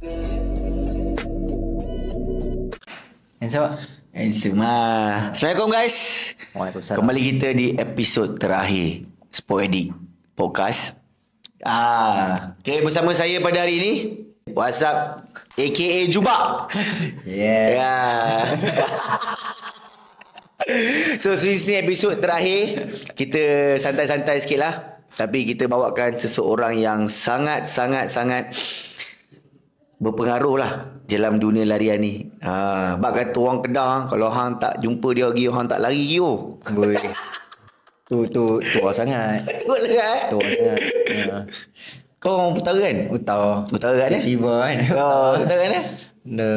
Handsome Handsome lah. Assalamualaikum guys. Waalaikumsalam. Kembali kita di episod terakhir Sport Podcast. Ah, okay, bersama saya pada hari ini WhatsApp AKA Jubak. Yeah Ya. so since ni episod terakhir kita santai-santai sikit lah. Tapi kita bawakan seseorang yang sangat-sangat-sangat berpengaruh lah dalam dunia larian ni. Ha, bak kata orang Kedah kalau hang tak jumpa dia lagi hang tak lari lagi oh. Tu tu tua sangat lah kan? Tua sangat ya. Kau orang utara kan? Utara Utara kan eh? Tiba kan Kau utara kan eh? Dia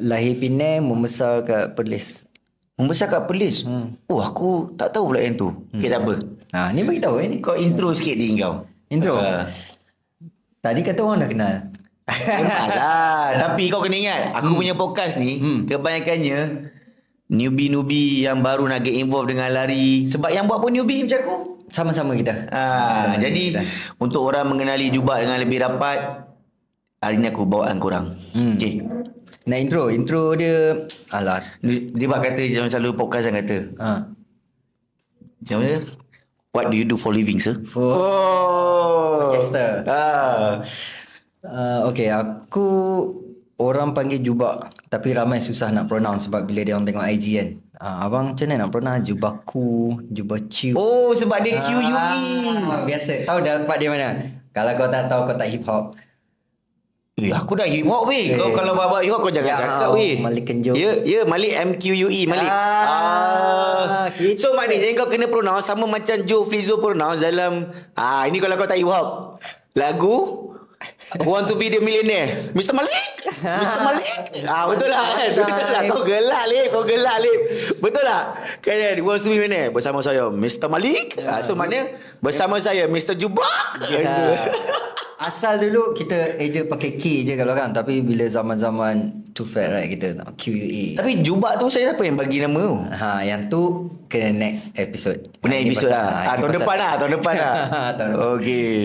lahir Penang Membesar kat Perlis Membesar kat Perlis. Hmm. Oh aku tak tahu pula yang tu. Hmm. Okay tak apa. Ha, ni bagi tahu eh, ni. Kau intro sikit diri kau. Intro? Ah. Tadi kata orang dah kenal. Memanglah. Tapi kau kena ingat, aku hmm. punya podcast ni hmm. kebanyakannya newbie-newbie yang baru nak get involved dengan lari. Sebab yang buat pun newbie macam aku. Sama-sama kita. Ah, Sama-sama jadi kita. untuk orang mengenali Jubak dengan lebih rapat, hari ni aku bawaan korang. Hmm. Okay. Nak intro. Intro dia... Alah. Dia, dia buat kata macam selalu podcast yang kata. Ha. Macam mana? What do you do for living, sir? For, Oh. Podcaster. Ah. Uh, okay, aku orang panggil jubak tapi ramai susah nak pronounce sebab bila dia orang tengok IG kan. Uh, abang macam mana nak pronounce jubaku, jubacu. Oh, sebab dia QUE. Ah, biasa. Tahu dah tempat dia mana? Kalau kau tak tahu kau tak hip hop. Eh, aku dah hip hop weh. Eh. Kau kalau bawa hip hop kau jangan Ya, cakap weh. Malik Kenjo. Ya, ya Malik MQUE Malik. Ah, gitu. So maknanya kau kena pronounce sama macam Joe Flizzo pronounce dalam ah ini kalau kau tak hip hop. Lagu want to be the millionaire? Mr. Malik? Mr. Malik? Ah betul lah kan? Betul lah. Kau gelak lip, kau gelak lip. Betul lah. Kan Who wants to be millionaire? Bersama saya Mr. Malik. Ah, so maknanya bersama saya Mr. Jubak. Ah. Asal dulu kita eja pakai K je kalau kan Tapi bila zaman-zaman Too fat right kita nak QUA Tapi Jubak tu saya siapa yang bagi nama tu? Ha, yang tu kena next episode. Punya Ini episod pasal- lah. ha, Ah, tahun depan lah, tahun depan lah. tahun depan. Okey.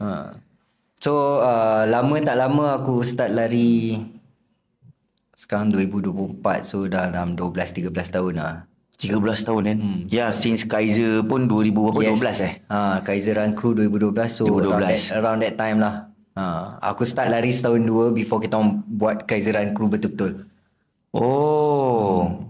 Ha. So uh, lama tak lama aku start lari sekarang 2024 so dah dalam 12 13 tahun lah. 13 tahun kan? Hmm. Ya, since Kaiser pun 2000 berapa? 12 eh? Ha, Kaiser Run Crew 2012 so 2012. Around, that, around that time lah. Ha, aku start lari setahun dua before kita buat Kaiser Run Crew betul-betul. Oh.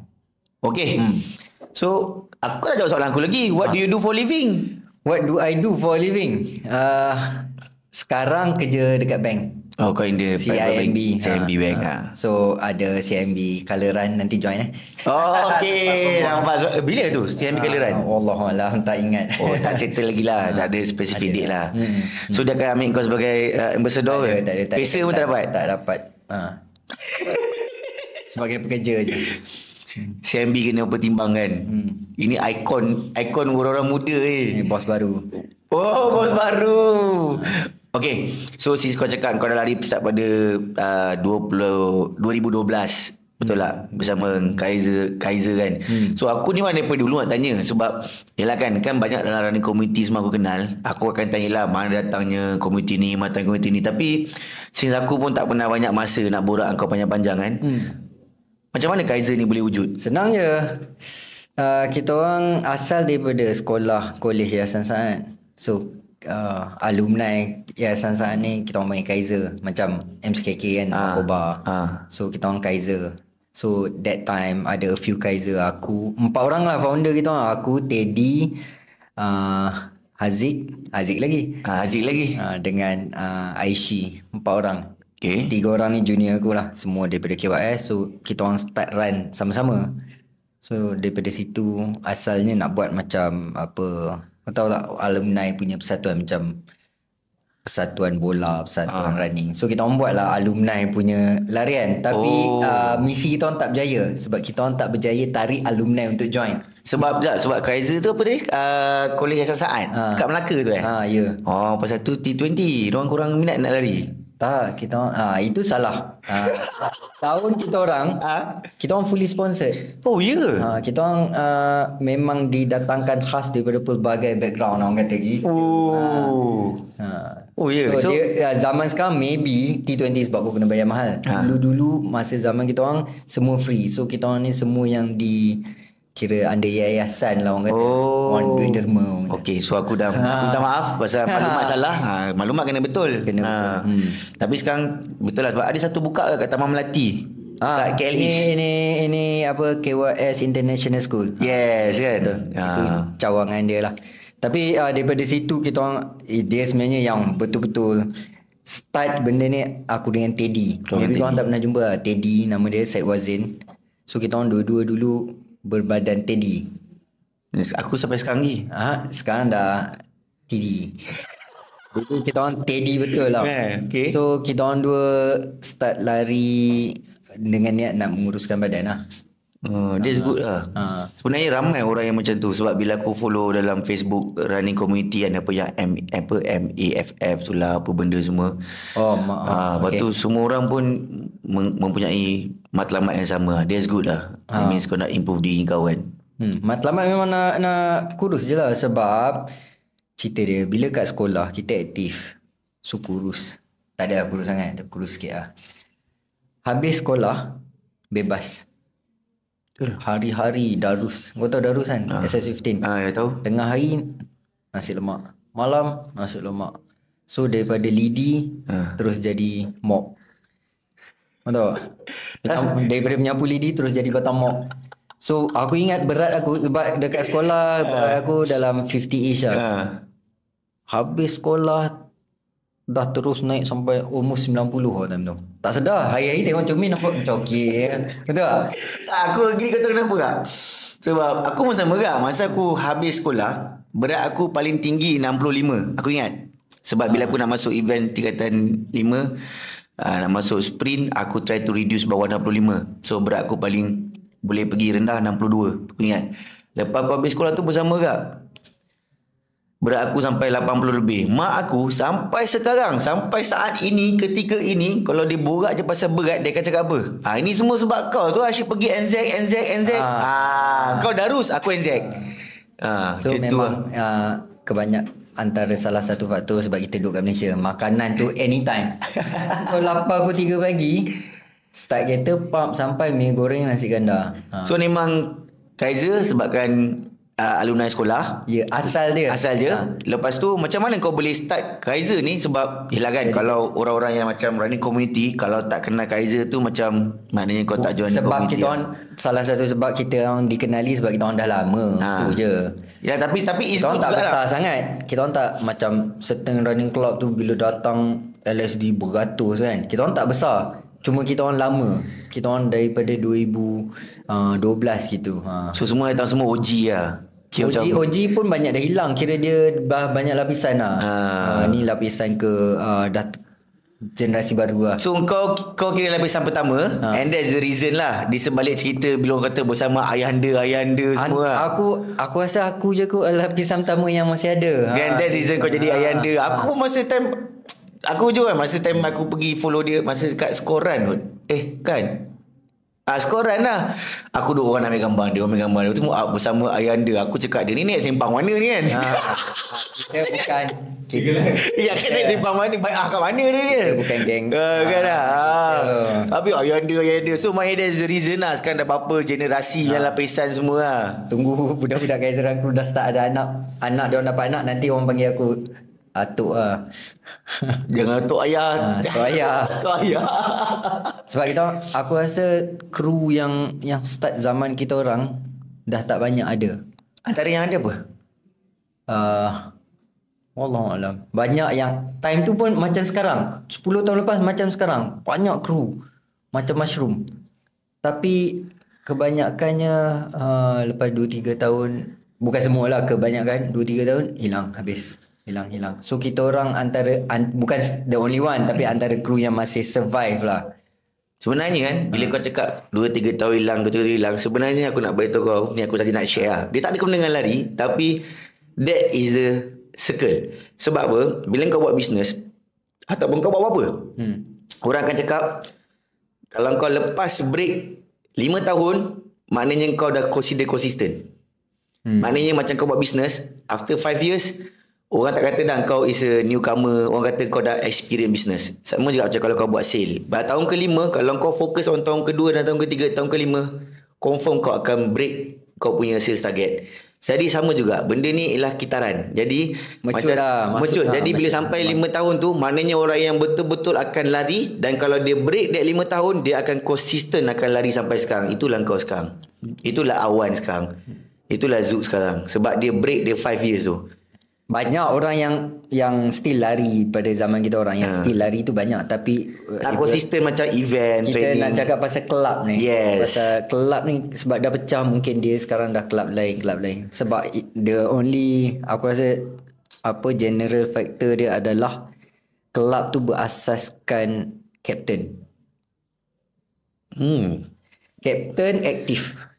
Okey. Hmm. So, aku nak jawab soalan aku lagi. What do you do for living? What do I do for a living? Uh, sekarang kerja dekat bank. Oh, kau in the CIMB. CIMB Ha, bank ha. ah. So ada CIMB Color Run nanti join eh. Oh, okey. Nampak. So, bila tu CIMB Kaliran? Allah Allah tak ingat. Oh, tak settle lagi lah. Tak ada spesifik date lah. So, dia akan ambil kau sebagai uh, ambassador tak ada, tak ada, tak Pesa ada, pun tak dapat? Tak dapat. Ha. Sebagai pekerja je. CIMB kena pertimbangkan. Hmm. Ini ikon ikon orang-orang muda eh. Ni bos baru. Oh, bos baru. Okay, so since kau cakap kau dah lari start pada uh, 20, 2012. Betul tak? Bersama Kaiser Kaiser kan. Hmm. So aku ni mana daripada dulu nak tanya sebab yalah kan kan banyak dalam running community semua aku kenal. Aku akan tanya lah mana datangnya community ni, mana datang community ni. Tapi since aku pun tak pernah banyak masa nak borak kau panjang-panjang kan. Hmm. Macam mana Kaiser ni boleh wujud? Senang je. Uh, kita orang asal daripada sekolah kolej Yayasan Saat. So uh, alumni Yayasan Saat ni kita orang panggil Kaiser macam MCKK kan Ah, Makoba. ah. So kita orang Kaiser. So that time ada a few Kaiser aku empat orang lah founder kita orang. Aku Teddy uh, Haziq Haziq lagi. Ah, Aziz lagi. Uh, dengan uh, Aishi empat orang. Okay. Tiga orang ni junior aku lah Semua daripada KYS So kita orang start run sama-sama So daripada situ Asalnya nak buat macam Apa Kau tahu tak Alumni punya persatuan Macam Persatuan bola Persatuan running So kita orang buat lah Alumni punya larian Tapi Oh. uh, Misi kita orang tak berjaya Sebab kita orang tak berjaya Tarik alumni untuk join Sebab tak, sebab Kaiser tu apa dia? Uh, Kolej Saat. Ah. Kat Melaka tu eh? Ha ya Oh, pasal tu T20. Diorang kurang minat nak lari. Tak kita orang ha, Itu salah ha, sebab Tahun kita orang Ah. Kita orang fully sponsored Oh, ya ke? Ha, kita orang uh, memang didatangkan khas daripada pelbagai background orang kata gitu. Oh. Ha, Oh, ya. So, So- dia, uh, zaman sekarang maybe T20 sebab kau kena bayar mahal. Ha. Dulu-dulu masa zaman kita orang semua free. So kita orang ni semua yang di kira under yayasan lah orang kata. Oh. Orang duit derma. orang. Okey, so aku dah aku minta maaf pasal maklumat salah. Ha, maklumat kena betul. Kena ha. betul. Hmm. Tapi sekarang betul lah sebab ada satu buka kat Taman Melati. Ah, kat KL ini, ini ini apa KYS International School. Yes kan. Betul. Ha. Itu cawangan dia lah. Tapi uh, daripada situ kita orang eh, dia sebenarnya yang betul-betul start benda ni aku dengan Teddy. Kau dengan Maybe korang tak pernah jumpa lah. Teddy nama dia Syed Wazin. So kita orang dua-dua dulu berbadan Teddy. Aku sampai sekarang ni. Ha, sekarang dah Teddy. Dulu kita orang Teddy betul lah. Eh, okay. So kita orang dua start lari dengan niat nak menguruskan badan lah. Uh, that's good lah. Ha. Sebenarnya ramai orang yang macam tu sebab bila aku follow dalam Facebook running community kan apa yang M apa MAFF tu lah apa benda semua. Oh, ma- Ah, lepas tu semua orang pun mem- mempunyai matlamat yang sama. That's good lah. Ah. It means kau nak improve diri kau kan. Hmm, matlamat memang nak nak kurus je lah sebab cerita dia bila kat sekolah kita aktif so kurus. Tak ada lah kurus sangat tapi kurus sikit lah. Habis sekolah bebas. Hari-hari darus. Kau tahu darus kan? SS15. Ah, ya tahu. Tengah hari nasi lemak. Malam nasi lemak. So daripada lidi Ah. terus jadi mop. Kau tahu? tak? daripada menyapu lidi terus jadi batang mop. So aku ingat berat aku dekat sekolah berat aku dalam 50-ish lah. Ah. Habis sekolah dah terus naik sampai almost 90 lah time tu. Tak sedar. Hari-hari tengok cermin nampak macam okey. kan? Betul tak? Tak, aku gini kau tahu kenapa tak? Sebab aku pun sama tak. Masa aku habis sekolah, berat aku paling tinggi 65. Aku ingat. Sebab bila aku nak masuk event tingkatan 5, uh, nak masuk sprint, aku try to reduce bawah 65. So berat aku paling boleh pergi rendah 62. Aku ingat. Lepas aku habis sekolah tu bersama kak. Berat aku sampai 80 lebih. Mak aku sampai sekarang, sampai saat ini, ketika ini, kalau dia borak je pasal berat, dia akan cakap apa? Ah ini semua sebab kau tu asyik pergi NZ, NZ, NZ. Ah, Ah. kau darus, aku NZ. Ah, So macam tu lah. memang uh, kebanyak antara salah satu faktor sebab kita duduk kat Malaysia. Makanan tu anytime. Kau lapar pukul 3 pagi, start kereta pump sampai mi goreng nasi ganda. Ha. So memang Kaiser sebabkan uh, alumni sekolah Ya, asal dia. Asal je Ha. Lepas tu macam mana kau boleh start Kaiser ni Sebab Yelah kan Kalau orang-orang yang macam Running community Kalau tak kenal Kaiser tu Macam Maknanya kau tak join Sebab kita lah. orang salah satu sebab kita orang dikenali sebab kita orang dah lama. Ha. Tu je. Ya tapi Tapi Kita orang tak besar lah sangat. Kita orang tak macam certain running club tu bila datang LSD beratus kan. Kita orang tak besar. Cuma kita orang lama. Kita orang daripada 2012 gitu. Ha. So semua datang semua OG lah Kira OG, OG pun banyak dah hilang. Kira dia bah- banyak lapisan lah. Ha. Ha, ni lapisan ke uh, dah generasi baru lah. So kau kau kira lapisan pertama Ha. And that's the reason lah Di sebalik cerita Bila orang kata bersama ayahanda Ayahanda An- semua lah aku aku rasa aku je kot lapisan pertama yang masih ada. Ha. Then that reason kau jadi ayahanda Aku pun masa time Aku je kan Masa time aku pergi follow dia Masa kat skoran kot Eh kan? Ah skoran lah. Aku dua orang nak ambil gambar dia Orang ambil gambar dia. Tu ah, bersama ayahanda Aku cakap dia ni naik sempang mana ni kan? Ha. Kita bukan kita, Ya kan naik sempang mana? Baik ah kat mana dia ni? Kita bukan geng. Ah, kan lah. ah. Betul. Tapi ayahanda ayahanda So maknanya there's the reason lah. Sekarang dah apa-apa Generasi yang lapisan semua lah. Tunggu budak-budak Kaiser aku dah start ada anak. Anak dia orang dapat anak nanti orang panggil aku atuk lah. Jangan tok ayah Ha, tok ayah. Tok ayah Sebab kita aku rasa kru yang yang start zaman kita orang dah tak banyak ada. Antara yang ada apa? Uh, Wallahu alam. Banyak yang time tu pun macam sekarang. 10 tahun lepas macam sekarang. Banyak kru macam mushroom. Tapi kebanyakannya uh, lepas 2 3 tahun bukan semua lah kebanyakan 2 3 tahun hilang habis. Hilang hilang. So kita orang antara an, bukan the only one tapi antara kru yang masih survive lah. Sebenarnya kan Bila kau cakap 2-3 tahun hilang 2-3 tahun hilang Sebenarnya aku nak beritahu kau Ni aku tadi nak share lah Dia tak ada kena dengan lari Tapi That is the circle Sebab apa Bila kau buat bisnes Ataupun kau buat apa-apa Hmm. Orang akan cakap Kalau kau lepas break 5 tahun Maknanya kau dah consider consistent hmm. Maknanya macam kau buat bisnes After 5 years Orang tak kata dah kau is a newcomer. Orang kata kau dah experience business. Sama juga macam kalau kau buat sale. Pada tahun kelima, kalau kau fokus on tahun kedua dan tahun ketiga, tahun kelima, confirm kau akan break kau punya sales target. Jadi sama juga. Benda ni ialah kitaran. Jadi Mature lah, lah, Jadi bila sampai lima tahun tu, maknanya orang yang betul-betul akan lari dan kalau dia break that lima tahun, dia akan konsisten akan lari sampai sekarang. Itulah kau sekarang. Itulah awan sekarang. Itulah Zuk sekarang. Sebab dia break dia 5 years tu. Banyak orang yang yang still lari pada zaman kita orang yang still lari tu banyak tapi uh, itu- konsisten macam event, kita training. nak cakap pasal kelab ni. Yes. Pasal kelab ni sebab dah pecah mungkin dia sekarang dah kelab lain, kelab lain. Sebab the only aku rasa apa general factor dia adalah kelab tu berasaskan captain. Hmm. Captain aktif.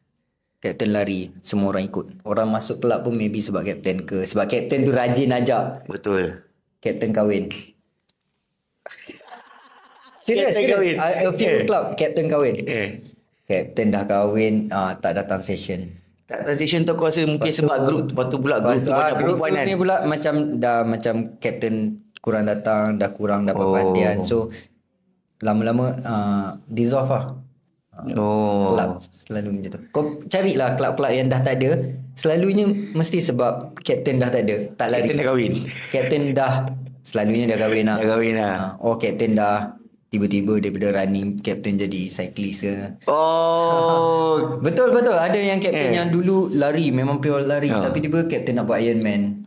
Captain lari, semua orang ikut. Orang masuk kelab pun maybe sebab captain ke. Sebab captain tu rajin ajak Betul. captain kahwin. Serius, Captain serius. kahwin. A, a few club captain kahwin. Eh. Captain dah kahwin, uh, tak datang session. Tak transition tu aku rasa mungkin sebab group lepas tu pula group Lepas tu tu, ah, banyak perempuan tu kan. ni pula macam dah macam captain kurang datang, dah kurang dapat Oh. perhatian. So lama-lama uh, dissolve lah. Oh. Kelab selalu macam tu. Kau carilah kelab-kelab yang dah tak ada. Selalunya mesti sebab captain dah tak ada, tak lari. Captain dah kahwin. Captain dah selalunya dah kahwin lah. Dah kahwin lah. Ah, Oh captain dah tiba-tiba daripada running captain jadi cyclist ke. Oh. Betul betul ada yang captain Eh. yang dulu lari memang pure lari Ah. tapi tiba captain nak buat Ironman.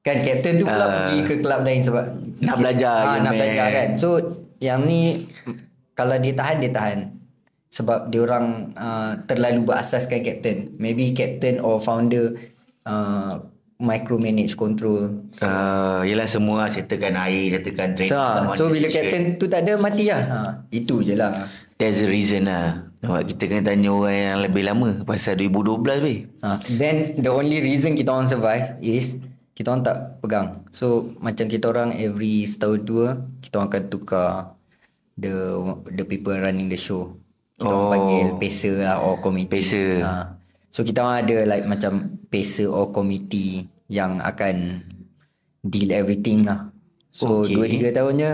Kan captain tu pula Ah. pergi ke kelab lain sebab Nak belajar ah, nak belajar kan. So yang ni kalau dia tahan dia tahan. Sebab dia orang uh, terlalu berasaskan captain. Maybe captain or founder uh, micromanage control. Uh, yelah semua settlekan air, settlekan training. So, ah, so bila captain tu tak ada mati lah. Ha, itu je lah. There's a reason lah. Nampak kita kena tanya orang yang lebih lama. Pasal 2012 weh. Ha, then the only reason kita orang survive is kita orang tak pegang. So macam kita orang every setahun dua kita orang akan tukar the the people running the show. Kita orang Oh. panggil pacer lah or committee. Pacer. Ha. So kita orang ada like macam pacer or committee yang akan deal everything lah. So Okay. dua tiga tahunnya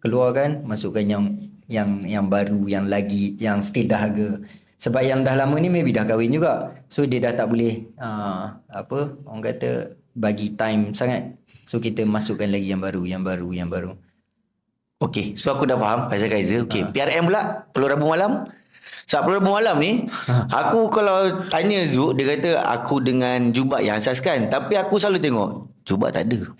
keluarkan masukkan yang yang yang baru yang lagi yang still dahaga sebab yang dah lama ni maybe dah kahwin juga so dia dah tak boleh uh, apa orang kata bagi time sangat so kita masukkan lagi yang baru yang baru yang baru Okay, so aku dah faham pasal Kaiser. Okay, Ha. PRM pula, Peluh Rabu Malam. Sebab Peluh Rabu Malam ni, Ha. aku kalau tanya Zuk, dia kata aku dengan Jubat yang asaskan. Tapi aku selalu tengok, Jubat tak ada.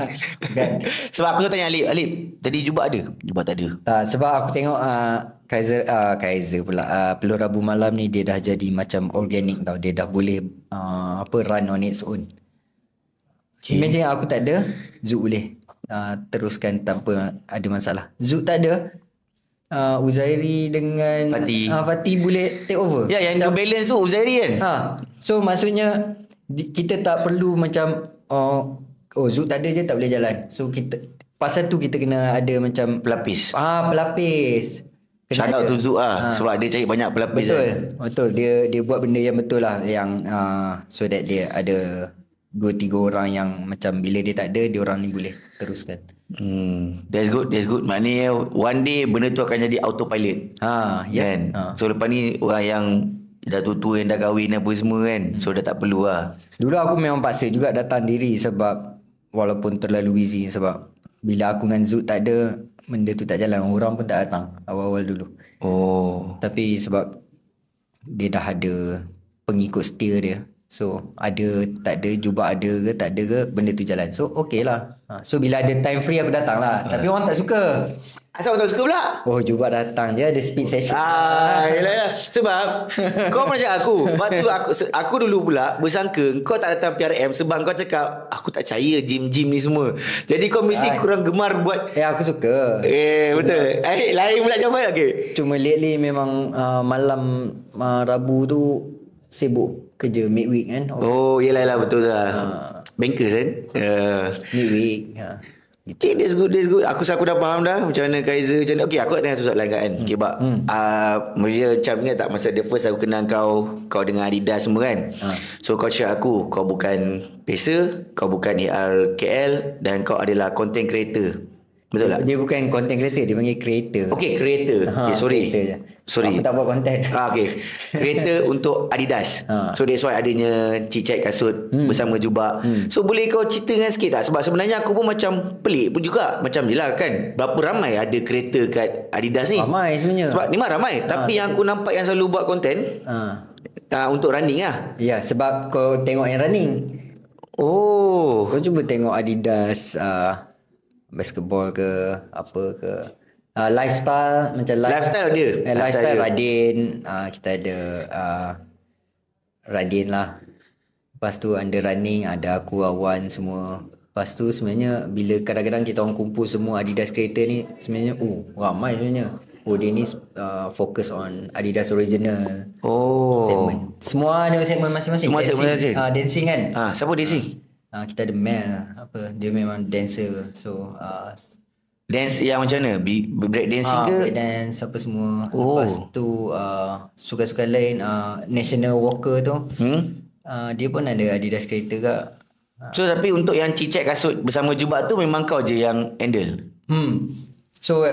Sebab aku tanya Alip, Alip, tadi Jubat ada? Jubat tak ada. Tak, sebab aku tengok uh, Kaiser uh, Kaiser pula uh, Pelur Rabu Malam ni dia dah jadi macam organic tau. Dia dah boleh uh, apa run on its own. Okay. Imagine aku tak ada, Zuk boleh uh, teruskan tanpa ada masalah. Zuk tak ada, uh, Uzairi dengan Fatih. Uh, Fatih boleh take over. Ya, yang macam, balance tu Uzairi kan? Ha, so maksudnya kita tak perlu macam oh, oh Zuk tak ada je tak boleh jalan. So kita pasal tu kita kena ada macam Pelapis. Ah pelapis. Shout out to Zuk lah. Sebab dia cari banyak pelapis. Betul. Kan? Betul. Dia dia buat benda yang betul lah yang uh, so that dia ada dua tiga orang yang macam bila dia tak ada dia orang ni boleh teruskan. Hmm, that's good, that's good. Maknanya one day benda tu akan jadi autopilot. Ha, ya. Kan? Ha. So lepas ni orang yang dah tua-tua yang dah kahwin apa semua kan. So dah tak perlu lah. Dulu aku memang paksa juga datang diri sebab walaupun terlalu busy sebab bila aku dengan Zuk tak ada benda tu tak jalan orang pun tak datang awal-awal dulu. Oh. Tapi sebab dia dah ada pengikut setia dia. So ada tak ada jubah ada ke tak ada ke benda tu jalan. So okey lah. Ha, so bila ada time free aku datang lah. Tapi orang tak suka. Asal orang tak suka pula? Oh jubah datang je ada speed session. Ah, yelah, yelah. Sebab kau macam aku. Waktu aku aku dulu pula bersangka kau tak datang PRM sebab kau cakap aku tak percaya gym-gym ni semua. Jadi kau mesti Ay. kurang gemar buat Eh aku suka. Eh betul. Eh lain pula jawapan okey. Cuma lately memang uh, malam uh, Rabu tu sibuk kerja midweek kan. Oh. Oh, yelah yelah betul lah. Bankers kan? Uh, Midweek. Ha. Okay, that's good, that's good. Aku aku dah faham dah macam mana Kaiser, macam mana. Okay, aku nak tanya satu soalan kan. Okay, Bak. Hmm. Uh, dia macam ingat tak masa the first aku kenal kau, kau dengan Adidas semua kan. Ha. So, kau cakap aku, kau bukan pacer, kau bukan AR KL dan kau adalah content creator. Betul tak? Dia bukan content creator, dia panggil creator. Okay, creator. Ha, Okay, sorry. creator je. Sorry. Aku tak buat content. Ah, okay. Creator untuk Adidas. Ha. So that's why adanya cicak kasut hmm. bersama jubah. Hmm. So boleh kau ceritakan sikit tak? Sebab sebenarnya aku pun macam pelik pun juga. Macam je lah kan. Berapa ramai ada kereta kat Adidas ni? Ramai sebenarnya. Sebab ni memang ramai. Tapi yang aku nampak yang selalu buat konten Ha. uh, untuk running lah. Ya, sebab kau tengok yang running. Oh. Kau cuba tengok Adidas uh, basketball ke apa ke. Uh, lifestyle macam life, Lifestyle dia. Eh, Lifestyle dia. Radin. Uh, kita ada uh, Radin lah. Lepas tu under running ada aku Awan semua. Lepas tu sebenarnya bila kadang-kadang kita orang kumpul semua Adidas creator ni sebenarnya oh ramai sebenarnya. Oh dia ni uh, fokus on Adidas original Oh. segment. Semua ada segmen masing-masing. Semua segmen dancing, masing. uh, dancing kan. Ah, siapa sih? Uh, kita ada Mel apa dia memang dancer. So uh, Dance yang macam mana? Bi- Break dancing ah, ke? break dance apa semua. Oh. Lepas tu uh, sukan-sukan lain uh, National Walker tu. Hmm? Uh, dia pun ada Adidas creator kak. So tapi untuk yang cicak kasut bersama jubah tu memang kau je yang handle. Hmm. So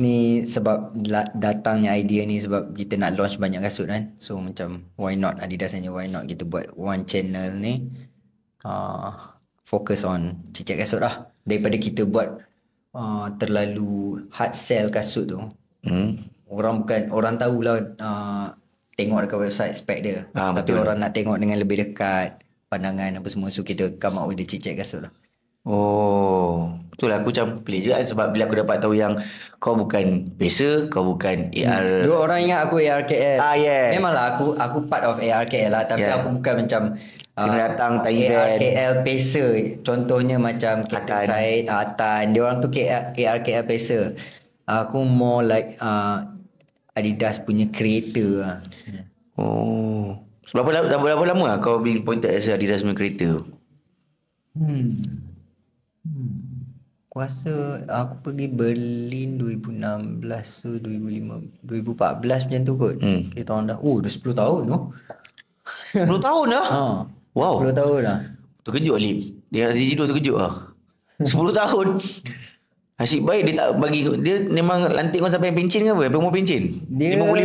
ni sebab datangnya idea ni sebab kita nak launch banyak kasut kan. So macam why not Adidas hanya why not kita buat one channel ni uh, fokus on cicak kasut lah. Daripada kita buat uh, terlalu hard sell kasut tu. Hmm. Orang bukan orang tahulah uh, tengok dekat website spek dia. Ah, Tapi betul. orang nak tengok dengan lebih dekat pandangan apa semua so kita come up with the cicak kasut lah. Oh, betul lah aku macam pelik juga kan sebab bila aku dapat tahu yang kau bukan pacer, kau bukan AR. Dua orang ingat aku ARKL. Ah, yes. Memanglah aku aku part of ARKL lah tapi Yeah. aku bukan macam Kena datang time event. ARKL Pacer. Contohnya macam Atan. Said, Atan. Dia orang tu KL, ARKL Pacer. Aku more like uh, Adidas punya creator lah. Oh. Berapa, berapa, berapa lama lah kau being appointed as Adidas punya creator? Hmm. Hmm. Aku rasa aku pergi Berlin 2016 tu 2005 2014 macam tu kot. Hmm. Kita orang dah oh dah 10 tahun tu. 10 tahun dah? Ha. Wow. 10 tahun dah. Terkejut Alip. Dia DJ tu terkejut lah. 10 tahun. Asyik baik dia tak bagi dia memang lantik kau sampai pencin ke apa? Sampai umur pencin? Dia 55.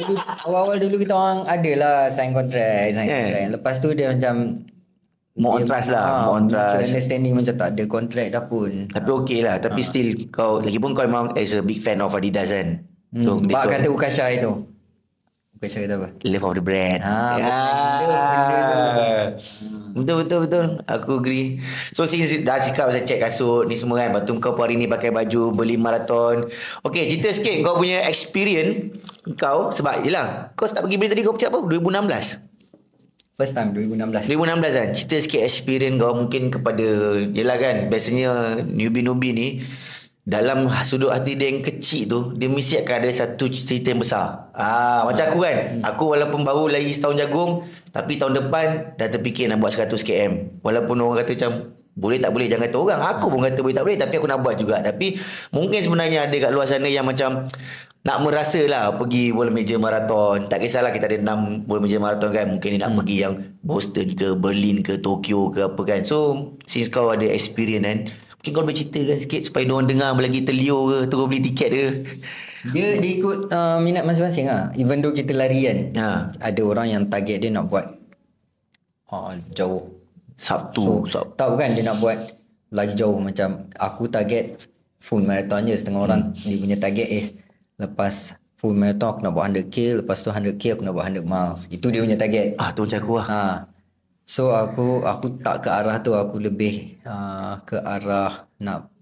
dulu, awal-awal dulu kita orang ada lah sign contract, sign Yeah. contract. Lepas tu dia macam More on trust lah, ah, more on mutual trust. understanding macam tak ada contract dah pun. Tapi okey lah. Tapi still kau lagipun kau memang as a big fan of Adidas kan. So, hmm, dia Bak kata Ukasha itu. Ukasha kata apa? Love of the brand. Ah, Ya. benda- benda tu. Betul betul betul. Aku agree. So since dah cakap pasal check kasut ni semua kan. Lepas tu kau hari ni pakai baju beli maraton. Okay cerita sikit kau punya experience kau sebab yelah kau start pergi beli tadi kau cakap apa 2016. First time 2016. 2016 kan Cerita sikit experience kau Mungkin kepada Yelah kan Biasanya Newbie-newbie ni Dalam sudut hati dia yang kecil tu Dia mesti akan ada satu cerita yang besar. Ah, Macam aku kan. Aku walaupun baru lagi setahun jagung Tapi tahun depan Dah terfikir nak buat 100 km Walaupun orang kata macam boleh tak boleh jangan kata orang Aku pun kata boleh tak boleh Tapi aku nak buat juga. Tapi Mungkin sebenarnya ada kat luar sana yang macam nak merasa lah pergi bola meja maraton. Tak kisahlah kita ada 6 bola meja maraton kan. Mungkin nak pergi yang Boston ke Berlin ke Tokyo ke apa kan. So since kau ada experience kan. Mungkin kau boleh ceritakan sikit supaya diorang dengar lagi terliur ke. Terus beli tiket ke. Dia dia ikut uh, minat masing-masing lah. Even though kita lari kan. Ha. Ada orang yang target dia nak buat uh, jauh. Sabtu. So, Sab- tahu kan dia nak buat lagi jauh macam aku target full marathon je. Setengah orang dia punya target is lepas full marathon aku nak buat 100k, lepas tu 100k aku nak buat 100 miles. Itu dia punya target. ah tu macam aku lah. Ha. So aku aku tak ke arah tu aku lebih uh, ke arah nak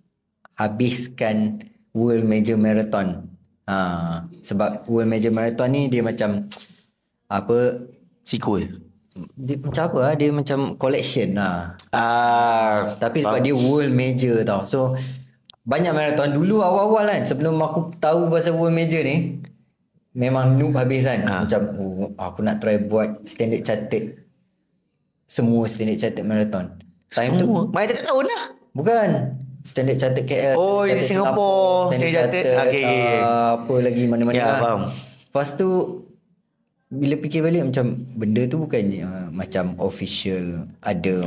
habiskan World Major Marathon. Ha, sebab World Major Marathon ni dia macam apa Sikul. dia macam apa ah dia macam collection lah. Ah, Tapi sebab dia world major tau. So banyak marathon dulu awal-awal kan sebelum aku tahu pasal world major ni memang noob habis kan. Ha. Macam oh, aku nak try buat standard chartered semua standard chartered marathon. Time tu semua. Mai tak tahun lah. bukan. Standard Chartered KL. Oh, Standard Singapore, Standard Standard Chartered. Chartered. Okay. Uh, apa lagi mana-mana Ya, lah. faham. Lepas tu bila fikir balik macam benda tu bukannya uh, macam official ada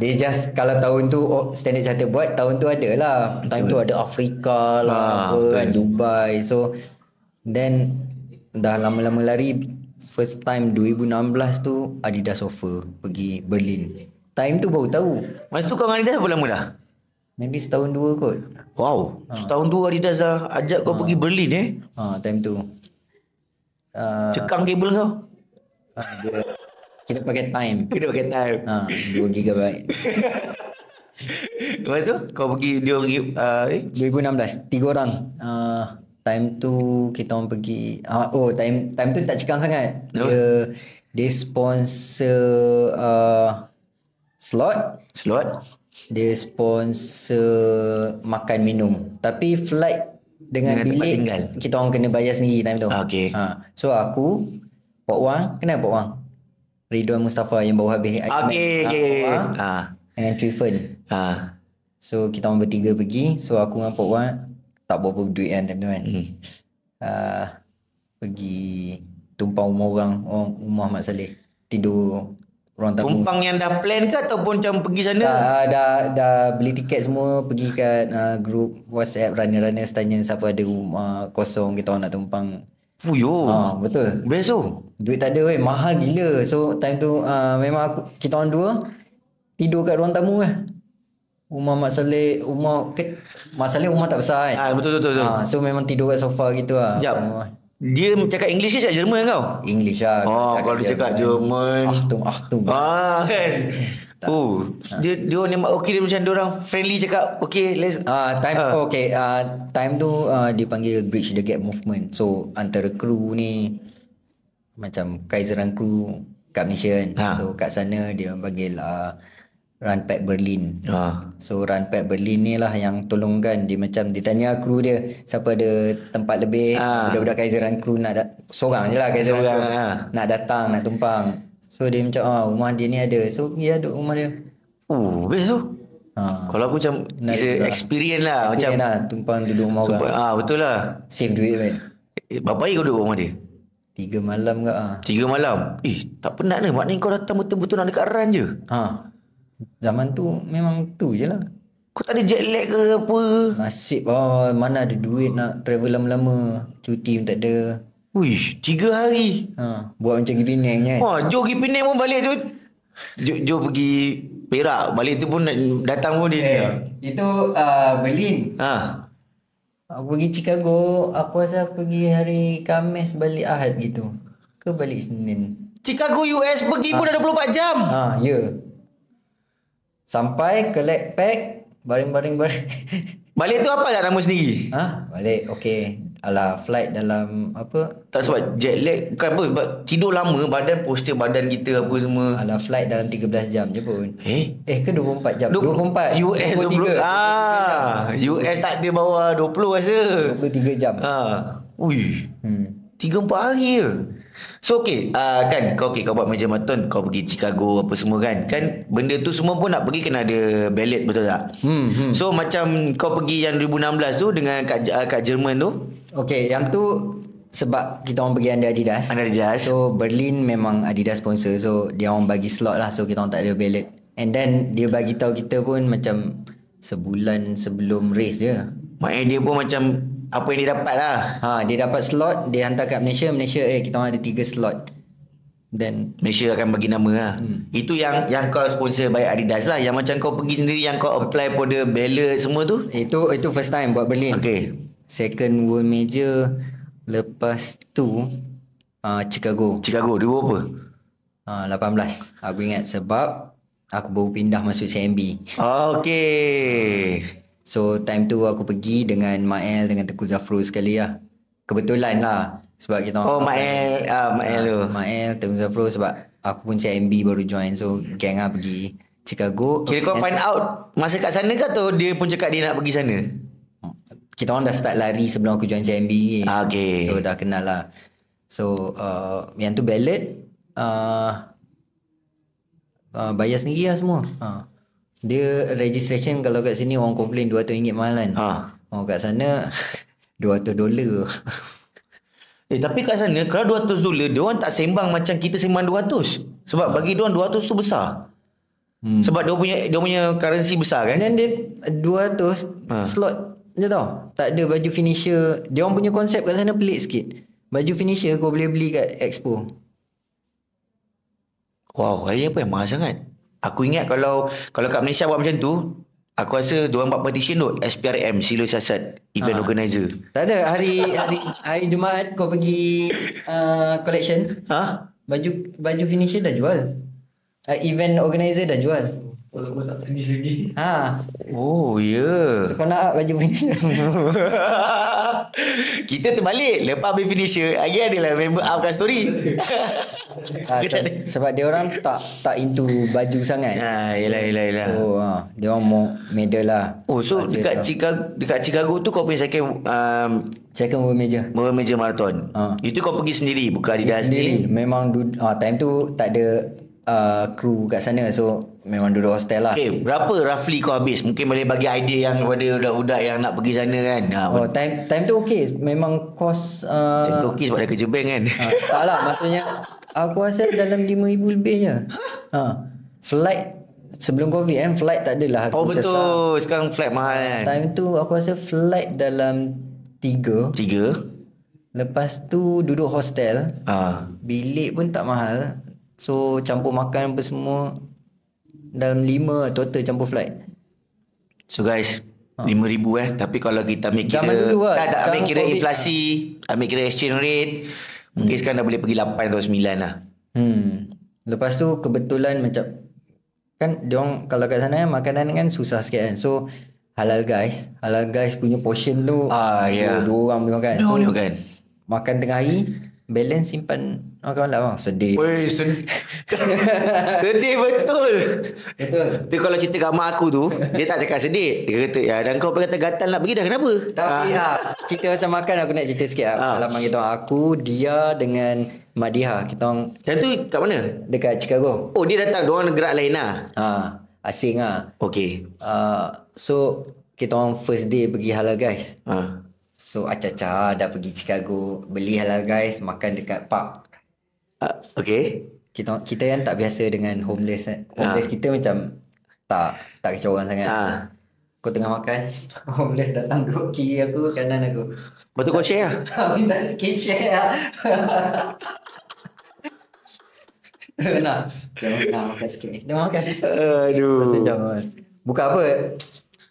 dia just kalau tahun tu oh, Standard Chartered buat tahun tu ada lah time tu ada Afrika lah Ah, apa kan Dubai. So then dah lama-lama lari first time 2016 tu Adidas offer pergi Berlin. Time tu baru tahu. Masa tu kau dengan Adidas berapa lama dah? maybe setahun dua kot. Wow. Setahun dua Adidas dah ajak kau pergi Berlin eh. ha, time tu. Uh, Cekang kabel kau. dia, kita pakai time Kena pakai time. ha, 2 gigabyte Lepas tu kau pergi dia pergi uh, eh? 2016 tiga orang uh, time tu kita orang pergi uh, oh time time tu tak cekang sangat dia dia sponsor uh, slot slot. dia sponsor makan minum tapi flight dengan, Dengan bilik kita orang kena bayar sendiri time tu okey. ha. so aku Pok Wang kenal Pok Wang Ridwan Mustafa yang baru habis Ah, okey. Pok Wang Ah. dengan Cui Fen Ah. So kita orang bertiga pergi So aku dengan Pok Wan Tak berapa duit kan time tu kan Hmm. uh, Pergi Tumpang rumah orang Orang rumah Mak Saleh Tidur Ruang tamu Tumpang yang dah plan ke ataupun macam pergi sana? dah, uh, dah, dah beli tiket semua Pergi kat uh, grup WhatsApp Runner-runner Tanya siapa ada rumah kosong Kita orang nak tumpang Fuyo. Ah Betul Best tu. Duit tak ada weh Mahal gila So time tu uh, Memang aku Kita orang dua Tidur kat ruang tamu lah Rumah Mak Saleh Rumah ke, Mak Saleh rumah tak besar kan Ah betul betul betul. Ha, so memang tidur kat sofa gitu lah. Sekejap. Oh, Dia cakap English ke cakap Jerman kau? English lah. Oh, kalau dia cakap Jerman. Achtung, Achtung. Ah kan. Oh, dia dia orang yang okey dia macam dia orang friendly cakap okay let's Ah, time Ah. oh, okay, ah time tu ah, dipanggil bridge the gap movement. So antara kru ni macam Kaiseran kru kat Malaysia kan. Ha. So kat sana dia panggil ah, Run Pack Berlin. Ah. So Run Pack Berlin ni lah yang tolongkan dia macam dia tanya kru dia siapa ada tempat lebih Ah. budak-budak Kaiseran kru nak dat- seorang je lah Kaiseran Seorang, kru ah. nak datang nak tumpang. So dia macam ah rumah dia ni ada. So dia duduk rumah dia. Oh, best tu. Ha. Kalau aku macam Nak it's a juga. experience lah macam Macam lah tumpang duduk rumah orang. ah betul lah. Save duit baik. Eh, berapa hari kau duduk rumah dia? Tiga malam ke ah. Tiga malam. Eh, tak penat ni. Maknanya kau datang betul-betul nak dekat run je. Ha. Zaman tu memang tu je lah. Kau tak ada jet lag ke apa? Nasib oh, mana ada duit nak travel lama-lama. Cuti pun tak ada. Wih, tiga hari. Ha. Buat macam pergi Penang kan. Wah, Jo pergi Penang pun balik tu. Jo, Jo pergi Perak. Balik tu pun datang pun dia. Eh, itu uh, Berlin. Ha. Aku pergi Chicago. Aku rasa pergi hari Khamis balik Ahad gitu. Ke balik Senin. Chicago US pergi pun dah 24 jam. Ha, ya. Yeah. Sampai collect pack. Baring-baring-baring. Balik tu apa tak nama sendiri? ha, balik. Okay. Alah, flight dalam apa? Tak sebab jet lag bukan apa sebab tidur lama badan postur badan kita apa semua. Alah, flight dalam 13 jam je pun. Eh? Eh, ke 24 jam? Du- 24. US 23. 23. Ah, US tak ada bawah 20 rasa. 23 jam. Ha. Ui. Hmm. 3 4 hari je. So okay, uh, kan kau okay, kau buat major marathon, kau pergi Chicago apa semua kan. Kan benda tu semua pun nak pergi kena ada ballot betul tak? Hmm, hmm. So macam kau pergi yang 2016 tu dengan kat uh, kat Jerman tu, Okay, yang tu sebab kita orang pergi under Adidas. Under Adidas. So Berlin memang Adidas sponsor. So dia orang bagi slot lah. So kita orang tak ada ballot. And then dia bagi tahu kita pun macam sebulan sebelum race je. maknanya dia pun macam apa yang dia dapat lah. Ha, dia dapat slot, dia hantar kat Malaysia. Malaysia eh kita orang ada tiga slot. Then Malaysia akan bagi nama lah. Hmm. Itu yang yang kau sponsor by Adidas lah. Yang macam kau pergi sendiri yang kau apply pada ballot semua tu. itu itu first time buat Berlin. Okay. Second world major lepas tu uh, Chicago. Chicago, dia apa? Uh, 18. Aku ingat sebab aku baru pindah masuk CMB. Okay. So time tu aku pergi dengan Mael dengan Teku Zafrul sekali lah. Kebetulan lah. Sebab kita Oh, Mael. Ah, Mael tu. Mael, Teku Zafrul sebab aku pun CMB baru join. So gang lah pergi Chicago. Kira kau find out masa kat sana ke atau dia pun cakap dia nak pergi sana? Kita orang dah start lari sebelum aku join CMB. Okay. So dah kenal lah. So uh, yang tu ballot uh, uh, bayar sendiri lah semua. Uh. Dia registration kalau kat sini orang komplain RM200 mahal kan. Ha. Oh kat sana 200 dolar. Eh tapi kat sana kalau 200 dolar dia orang tak sembang macam kita sembang 200. Sebab bagi dia orang 200 tu besar. Hmm. Sebab dia punya dia punya currency besar kan. Then dia 200 Ha. slot je tau. Tak ada baju finisher. Dia orang punya konsep kat sana pelik sikit. Baju finisher kau boleh beli kat expo. Wow, hari apa yang mahal sangat? Aku ingat kalau kalau kat Malaysia buat macam tu, aku rasa dia orang buat petition tu SPRM sila siasat event Ha. organizer. Tak ada hari hari hari Jumaat kau pergi uh, collection Ha? baju baju finisher dah jual. Uh, event organizer dah jual. Walaupun tak finish lagi. Ha. Oh, ya. Yeah. So kau nak baju finisher? Kita terbalik Lepas habis finisher Lagi adalah member up kat story ha, Ke tak ada? se- sebab dia orang tak tak into baju sangat. Ha, yelah, yelah, yelah. Oh, ha. dia orang mau medal lah. Oh, so Baca dekat tau. Chicago, dekat Chicago tu kau punya second um, Second world major. World Major Marathon. Ha. Itu kau pergi sendiri, bukan Adidas Sendiri. ni. Memang du- ah, time tu tak ada uh, kru kat sana. So memang duduk hostel lah. Okay, berapa roughly kau habis? Mungkin boleh bagi idea yang kepada budak-budak yang nak pergi sana kan. Ha, Oh, time time tu okey. Memang kos uh, Tentu okey sebab dah kerja bank kan. ha, tak lah maksudnya aku rasa dalam 5000 lebih je. Ha. Flight sebelum covid kan flight tak adalah Oh betul. Sekarang flight mahal kan. Time tu aku rasa flight dalam 3 Tiga. Lepas tu duduk hostel Ha. Bilik pun tak mahal So campur makan apa semua Dalam 5 total campur flight So guys, lima ribu eh. Tapi kalau kita ambil kira, Ha. Zaman dulu lah. tak, tak ambil kira COVID. inflasi, ambil kira exchange rate, mungkin sekarang dah boleh pergi 8 atau 9 lah. Hmm. Lepas tu kebetulan macam kan dia orang kalau kat sana kan makanan kan susah sikit kan. So halal guys, halal guys punya portion tu Ah, ya. dua, dua orang boleh makan. So Oh, ni kan. makan tengah hari balance simpan makan malam lah. Sedih. Weh, sedih. sedih betul. Betul. Tu kalau cerita kat mak aku tu, dia tak cakap sedih. Dia kata, ya dan kau kata gatal nak pergi dah, kenapa? Tapi Ah. ha, cerita pasal makan aku nak cerita sikit lah. Ah. Pengalaman kita orang. Aku, dia dengan Madiha. Kita orang Dan tu kat mana? dekat Chicago. Oh, dia datang. Diorang negara lain lah. Ha, asing lah. Okay. Uh, so kita orang first day pergi halal guys. Ha. So acah-acah dah pergi Chicago beli halal guys makan dekat park. Ah, okay. Kita kita kan tak biasa dengan homeless. kan. Homeless kita macam tak tak kacau orang sangat. Ha. Kau tengah makan, homeless datang duduk kiri aku, kanan aku. Lepas tu kau share lah. Minta sikit share lah. nah, jangan nak makan sikit ni. Dia makan. Aduh. Masa jam kan. Bukan apa.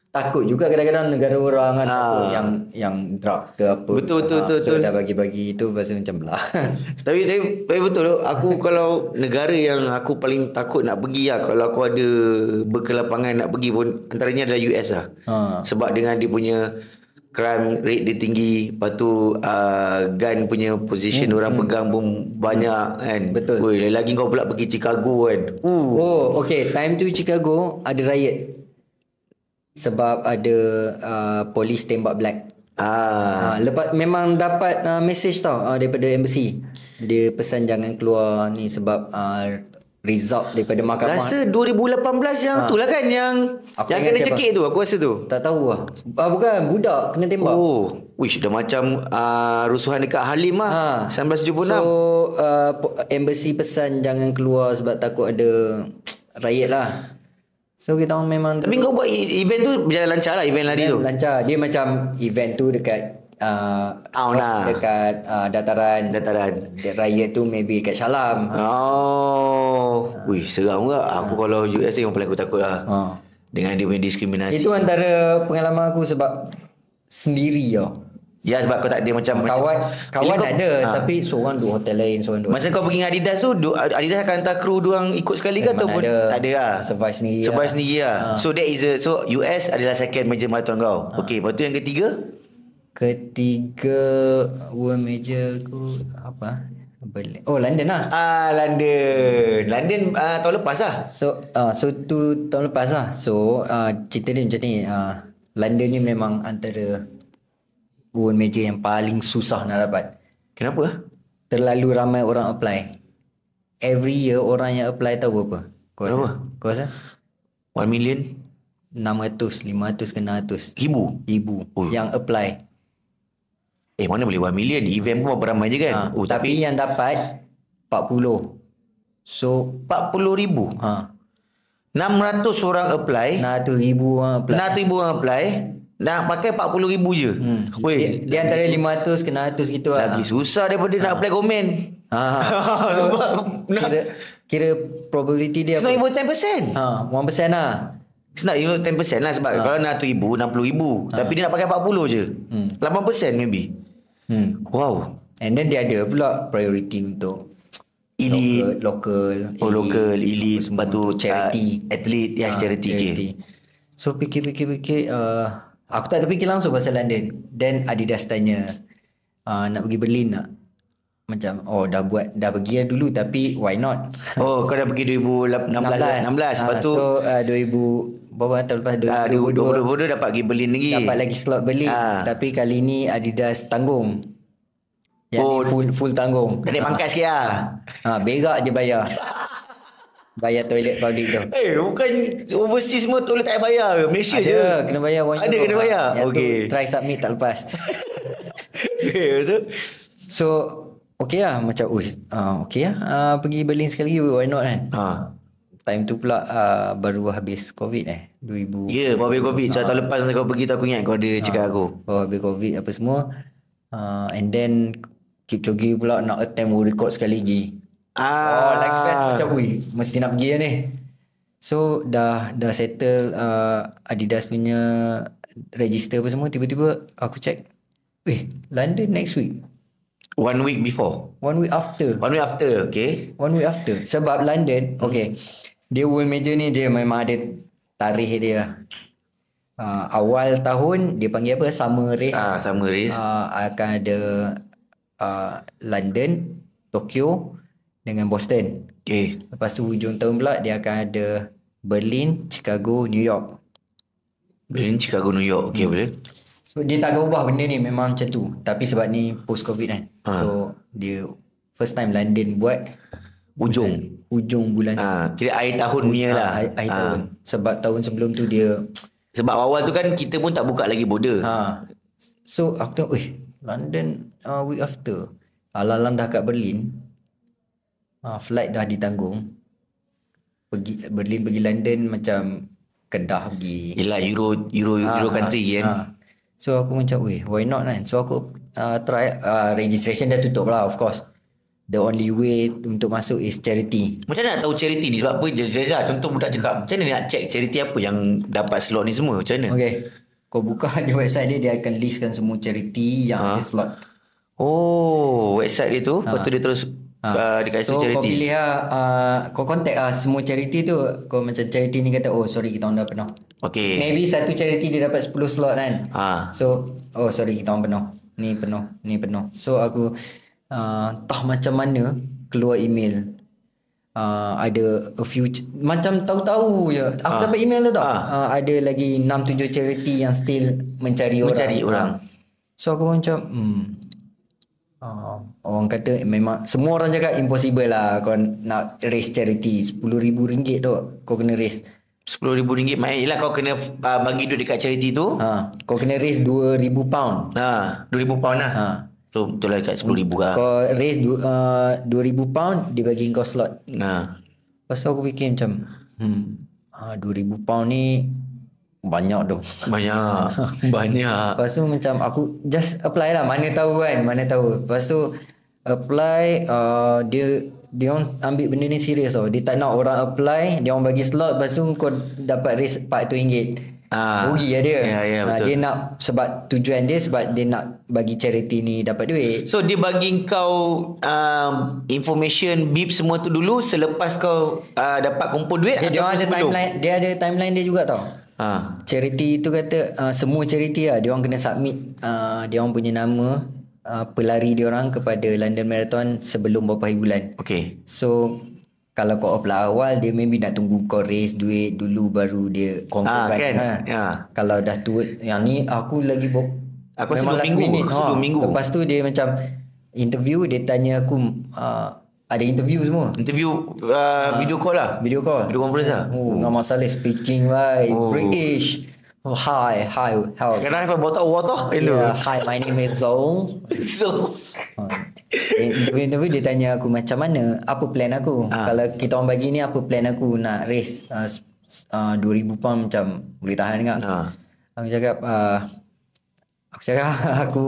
Takut juga kadang-kadang negara orang kan Ah. yang yang drugs ke apa. Betul, betul, Ah, betul, So betul. dah bagi-bagi tu pasal macam belah. Tapi, tapi, tapi betul tu. Aku kalau negara yang aku paling takut nak pergi lah. Kalau aku ada berkelapangan nak pergi pun. Antaranya adalah US lah. ha. Sebab dengan dia punya crime rate dia tinggi. Lepas tu uh, gun punya position hmm, orang hmm. pegang pun banyak kan. Betul. Oi, lagi kau pula pergi Chicago kan. Uh. Oh, okay. Time tu Chicago ada riot. Sebab ada uh, polis tembak black. Ah. Ha, lepas memang dapat uh, message tau uh, daripada embassy. Dia pesan jangan keluar ni sebab uh, result daripada mahkamah. Rasa 2018 yang tu lah kan yang Aku yang kena siapa? cekik tu aku rasa tu. tak tahu lah. Ah, bukan budak kena tembak. Oh, wish dah macam uh, rusuhan dekat Halim Ha. lah. 1976. So uh, embassy pesan jangan keluar sebab takut ada riot lah. So kita orang memang Tapi kau buat e- event tu berjalan lancar lah event lari tu. lancar. Dia macam event tu dekat uh, Town lah. dekat uh, dataran. Dataran. Riot tu maybe kat Shalam. Oh. Wih, seram ke? Aku kalau USA yang paling aku takut lah. Ha. Dengan dia punya diskriminasi. Itu antara pengalaman aku sebab sendiri tau. Ya sebab kau tak ada macam Kawan macam, kawan kau- ada Ha. tapi seorang dua hotel lain, seorang dua. Masa kau pergi dengan Adidas tu du- Adidas akan hantar kru diorang ikut sekali ke ataupun ada. tak ada lah. Survive sendiri Survive lah. sendiri lah. So that is a so US adalah second major marathon kau. Okay, lepas tu yang ketiga? Ketiga world major aku apa? Oh London lah. Ah London. London uh, tahun lepas lah. So uh, so tu tahun lepas lah. So uh, cerita dia macam ni. Uh, London ni memang antara world major yang paling susah nak dapat. Kenapa? Terlalu ramai orang apply. Every year orang yang apply tahu berapa? Kau rasa? Berapa? Kau rasa? 1 million? 600, 500 ke 600 Ribu. ribu Ui. yang apply. Eh mana boleh 1 million. Event pun berapa ramai je kan. Ha, oh, tapi, tapi, yang dapat 40. So 40 ribu. ha 600 orang apply. 600 ribu orang apply. 600 ribu orang apply. Nak pakai 40 ribu je. Hmm. Weh, dia antara 500 ke 600 gitu lah. lagi susah daripada nak apply komen. Ha. so, Sebab nak kira, kira probability dia It's not apa? even 10%. Ha, 1% lah. It's not even 10% lah sebab kalau nak 100 ribu, 60 ribu. Tapi dia nak pakai 40 je. Hmm. 8% maybe. Hmm. Wow. And then dia ada pula priority untuk Elite. local, local Oh local, elite, semua lepas tu charity. Uh, athlete, yes, Ah, charity. Okay. So fikir-fikir-fikir uh, Aku tak terfikir langsung pasal London Then Adidas tanya uh, Nak pergi Berlin tak Macam Oh dah buat Dah pergi lah dulu Tapi why not Oh, kau dah pergi 2016 16. 16. Lepas Ah, tu So uh, 2000 Berapa tahun lepas ah, 2022 2022 dapat pergi Berlin lagi. Dapat lagi slot Berlin Ah. Tapi kali ni Adidas tanggung Yang Oh. ni full full tanggung Naik pangkat sikit lah. ha, Berak je bayar Bayar toilet public tu Eh, bukan overseas semua toilet tak bayar ke? Malaysia je. Ada kena bayar one Ada kena bayar? Yang Okey. tu try submit tak lepas Okay, betul. So Okay lah Macam oh, uh, Okay lah uh, Pergi Berlin sekali Why not kan Ha. Time tu pula uh, Baru habis COVID eh 2000 Ya, yeah, bawa COVID. So, tahun lepas kau pergi tu aku ingat kau ada cakap aku. Baru habis COVID apa semua uh, And then Kipchoge pula nak attempt world record sekali lagi Oh Ah. like best Macam ui Mesti nak pergi lah ni. So dah dah settle uh, Adidas punya Register apa semua Tiba-tiba aku check Weh London next week. One week before. One week after. One week after, okay. One week after. Sebab London Okay. Dia world major ni Dia memang ada Tarikh dia. Uh, Awal tahun Dia panggil apa? Summer race. Ah, sama race. uh, Akan ada uh, London Tokyo Dengan Boston Okay. Lepas tu hujung tahun pula Dia akan ada Berlin Chicago New York Berlin, Chicago, New York. Okay, boleh. So dia tak akan ubah benda ni Memang macam tu Tapi sebab ni post covid kan So dia First time London buat Ujung. Hujung bulan Ah, kira akhir tahun punya lah. Ah, akhir, akhir Ah. tahun. Sebab tahun sebelum tu dia Sebab awal tu kan kita pun tak buka lagi border. ha. So aku tengok, eh London uh, week after. Alalang dah kat Berlin. Uh, flight dah ditanggung. Pergi Berlin pergi London macam Kedah pergi. Yelah Euro Euro Ah, Euro country kan. ah. So aku macam, weh why not kan? So aku uh, try uh, registration dah tutup lah of course. The only way untuk masuk is charity. Macam mana nak tahu charity ni sebab apa Reza contoh budak cakap macam mana nak check charity apa yang dapat slot ni semua macam mana Okay. Kau buka di website dia, dia akan listkan semua charity yang Ha? ada slot. Oh website dia tu lepas tu dia terus uh, dia kasi so kau charity pilih lah, uh, kau contact lah semua charity tu. Kau macam charity ni kata, oh sorry kita orang dah penuh. Okay Maybe satu charity dia dapat 10 slot kan. ha. So, oh sorry kita orang penuh. Ni penuh, ni penuh. So aku uh, entah macam mana keluar email. Uh, ada a few ch- macam tahu-tahu je. Aku Ah. dapat email tu tau. Ah. Uh, ada lagi 6 7 charity yang still mencari, orang. Mencari orang. Ah. So aku macam hmm. Uh, orang kata memang semua orang cakap impossible lah. Kau nak raise charity RM10,000 tu kau kena raise. RM10,000 Main. Yelah kau kena uh, bagi duit dekat charity tu. Ha, kau kena raise RM2,000 pound. Ha, RM2,000 pound lah. Ha. So betul lah dekat RM10,000 lah. Kau raise du, uh, 2000 pound dia bagi kau slot. ha. Lepas tu aku fikir macam hmm uh, 2000 pound ni banyak tu. Banyak Banyak Lepas tu macam aku just apply lah mana tahu kan mana tahu. Lepas tu apply uh, dia dia orang ambil benda ni serius tau. Dia tak nak orang apply, dia orang bagi slot lepas tu kau dapat raise RM400. Ah. Rugi lah dia. Ya, ya, Ah, betul. dia nak sebab tujuan dia sebab dia nak bagi charity ni dapat duit. So dia bagi kau um, information beep semua tu dulu selepas kau uh, dapat kumpul duit Okay, dia ada timeline, dia ada timeline dia juga tau. Ha. Charity tu kata uh, semua charity lah dia orang kena submit uh, dia orang punya nama uh, pelari dia orang kepada London Marathon sebelum beberapa hari bulan. Okay. So kalau kau apply awal dia maybe nak tunggu kau raise duit dulu baru dia confirm Ah, kan. Ha. Ya. Kalau dah tu yang ni aku lagi bo- Aku memang last minggu, minute. aku dua minggu. Lepas tu dia macam interview dia tanya aku uh, ada interview semua. Interview uh, video call lah. Video call. Video conference lah. Oh, dengan masalah speaking right. Oh. British. Oh, hi, hi, how? Kenapa apa botol water? Itu. Yeah, hi, my name is Zul. So. Interview-interview dia tanya aku macam mana, apa plan aku. Ah. Kalau kita orang bagi ni apa plan aku nak raise uh, uh, 2000 pound macam boleh tahan tak? Ah. Aku cakap uh, aku cakap aku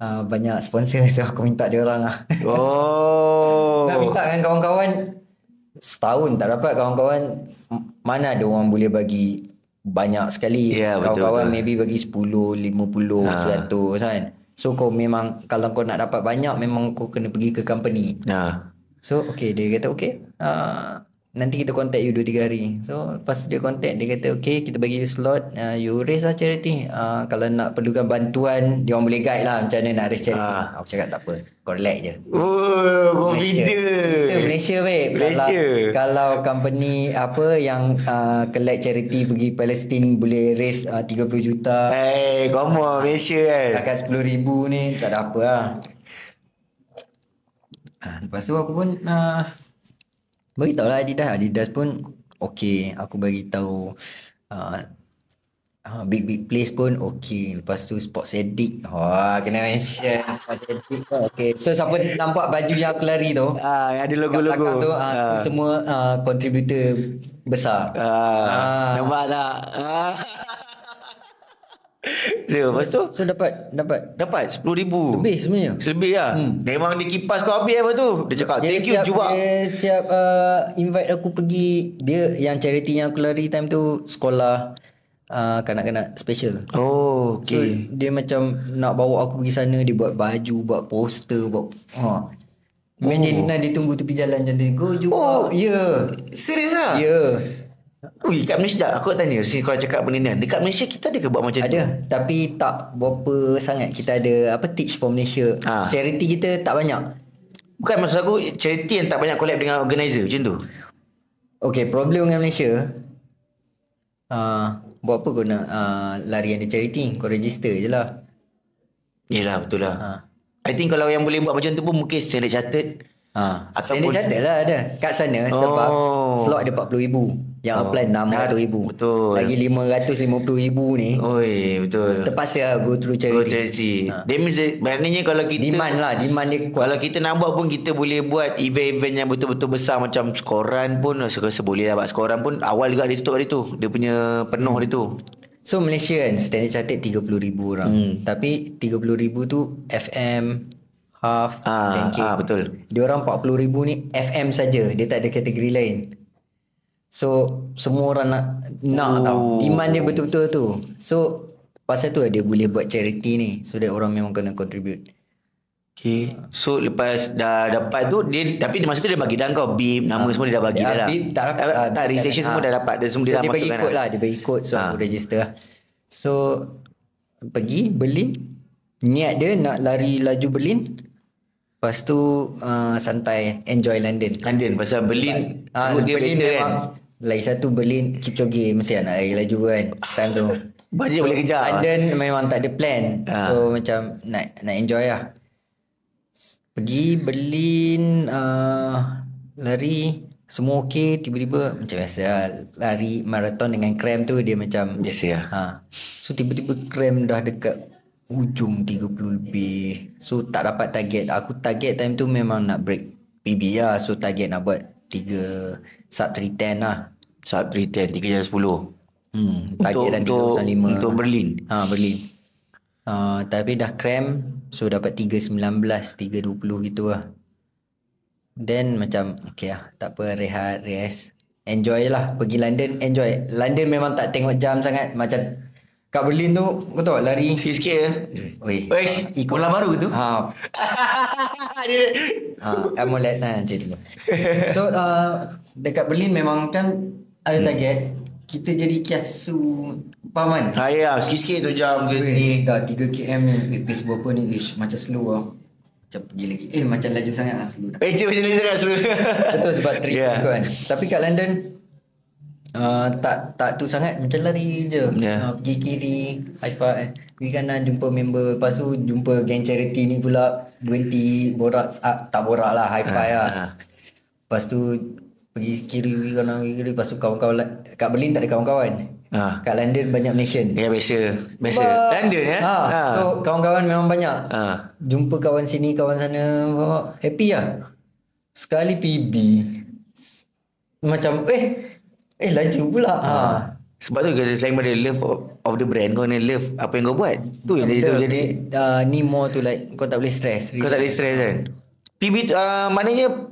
uh, banyak sponsor so aku minta dia orang lah. Oh. Nak minta dengan kawan-kawan setahun tak dapat kawan-kawan mana ada orang boleh bagi banyak sekali Ya, betul, kawan-kawan betul. maybe bagi 10, 50, Ha. 100 kan. So kau memang kalau kau nak dapat banyak memang kau kena pergi ke company. Nah. So okay dia kata okay uh, nanti kita contact you 2-3 hari. So lepas tu dia contact dia kata okay kita bagi you slot uh, you raise lah charity. Uh, kalau nak perlukan bantuan dia orang boleh guide lah macam mana nak raise charity. Ah. Aku cakap tak apa kau relax je. Oh, confident. Kita Malaysia babe. Malaysia. Kalau, kalau company apa yang uh, collect charity pergi Palestin boleh raise uh, 30 juta. Eh, come on, Malaysia kan. Takat 10 ribu ni tak ada apa lah. Ah, Lepas tu aku pun uh, beritahu lah Adidas. Adidas pun okay. Aku bagi tahu uh, uh, big big place pun okay. Lepas tu Sports Edit. Wah kena mention Sports Edit pun okay. So siapa nampak baju yang aku lari tu. Ah, yang ada logo-logo. belakang tu uh, aku semua uh, contributor besar. Ah, Ah. nampak tak? Ah. So, lepas tu So dapat dapat dapat 10 ribu. lebih sebenarnya. Selebih lah. Hmm. Memang dia kipas kau habis apa tu. Dia cakap Dia thank you siap, juga. Dia siap uh, invite aku pergi dia yang charity yang aku lari time tu sekolah uh, kanak-kanak special. Oh, So okay. dia macam nak bawa aku pergi sana dia buat baju, buat poster, buat ha. Imagine oh. nak ditunggu tepi jalan macam tu. Go jumpa. Oh. Ya. Yeah. Serius lah? Ya. Yeah. Ui, kat Malaysia, aku nak tanya, since kau cakap benda ni, dekat Malaysia kita ada ke buat macam tu? Ada tapi tak berapa sangat kita ada apa teach for Malaysia. Ah. Charity kita tak banyak. Bukan maksud aku, charity yang tak banyak collab dengan organizer macam tu. Okay, problem dengan Malaysia uh, Buat apa kau nak uh, lari under charity Kau register je lah Yelah, betul lah. ha. I think kalau yang boleh buat macam tu pun mungkin Standard Chartered. Ha. Standard Chartered lah ada Kat sana sebab Oh. Slot ada RM40,000 Yang apply RM600,000 betul. Lagi RM550,000 ni Oi, betul. Terpaksa lah go through Go charity charity. That means, eh, maknanya kalau kita... Demand lah Demand dia kuat Kalau kita nak buat pun kita boleh buat event-event yang betul-betul besar macam skoran pun saya rasa boleh lah buat skoran pun awal juga dia tutup hari tu. Dia punya penuh hari tu. So Malaysia kan Standard Chartered RM30,000 orang hmm. Tapi RM30,000 tu FM Half Ah, ranking. ah, betul. Dia orang RM40,000 ni FM saja Dia tak ada kategori lain So Semua orang nak Nak Oh. tau. Demand dia betul-betul tu. So Pasal tu dia boleh buat charity ni. So that orang memang kena contribute. Okay. So lepas dah dapat tu dia tapi dia masa tu dia bagi dah kau. Bib nama semua dia dah bagi Ah, dah. lah. bib tak dapat. Ah, tak registration semua dah dapat. Dia semua so, dia dah dia bagi masukkan kod lah. Dia bagi kod So Ah. aku register. Lah So Pergi Berlin. Niat dia nak lari laju Berlin. Lepas tu uh, Santai. Enjoy London. London. Pasal Berlin Ah, dia Berlin better memang kan. Lagi satu Berlin Kipchoge Mesti nak lari laju kan Time tu Bajet boleh kejar. London memang tak ada plan Ah. So macam Nak nak enjoy lah Pergi Berlin uh, Lari Semua okey Tiba-tiba Macam biasa lah Lari marathon dengan cramp tu Dia macam Biasa lah. ha. So tiba-tiba cramp dah dekat Ujung 30 lebih So tak dapat target Aku target time tu memang nak break PB lah So target nak buat 3 Sub 310 lah. Sub 310 3 jam 10. Hmm, target untuk, 305 untuk Berlin. Ha Berlin. Uh, Tapi dah cramp So dapat 319 320 gitu lah. Then macam Okay lah Tak apa rehat Rest. Enjoy lah Pergi London. Enjoy. London memang tak tengok jam sangat. Macam Kat Berlin tu Kau tahu lari Sikit-sikit je. Oi, Wesh, bola baru ke tu? Ha, Dia ha AMOLED lah macam tu So uh, Dekat Berlin memang kan Ada target Kita jadi kiasu Faham kan? Ha ya, sikit-sikit tu jam ke ni. Eh, dah 3 km ni eh, Pace berapa ni Ish, Macam slow lah Macam pergi lagi Eh macam laju sangat lah slow Eh, macam ni sangat selalu. Betul sebab trip yeah. kan Tapi kat London uh, Tak tak tu sangat Macam lari je Yeah. uh, Pergi kiri High five pergi kanan jumpa member lepas tu jumpa geng charity ni pula berhenti borak ah, tak borak lah high five lah ah. lepas tu pergi kiri pergi kanan pergi kiri lepas tu kawan-kawan kat Berlin tak ada kawan-kawan Ah. kat London banyak Malaysian Ya biasa. Biasa. Ba- London ya. ha, so kawan-kawan memang banyak ha. jumpa kawan sini kawan sana happy lah sekali PB macam eh eh laju pula ha. Sebab tu kita selain pada love of, the brand kau kena love apa yang kau buat. Tu yang jadi tu jadi uh, ni more tu like kau tak boleh stress kau tak ada stress kan. PB tu, uh, maknanya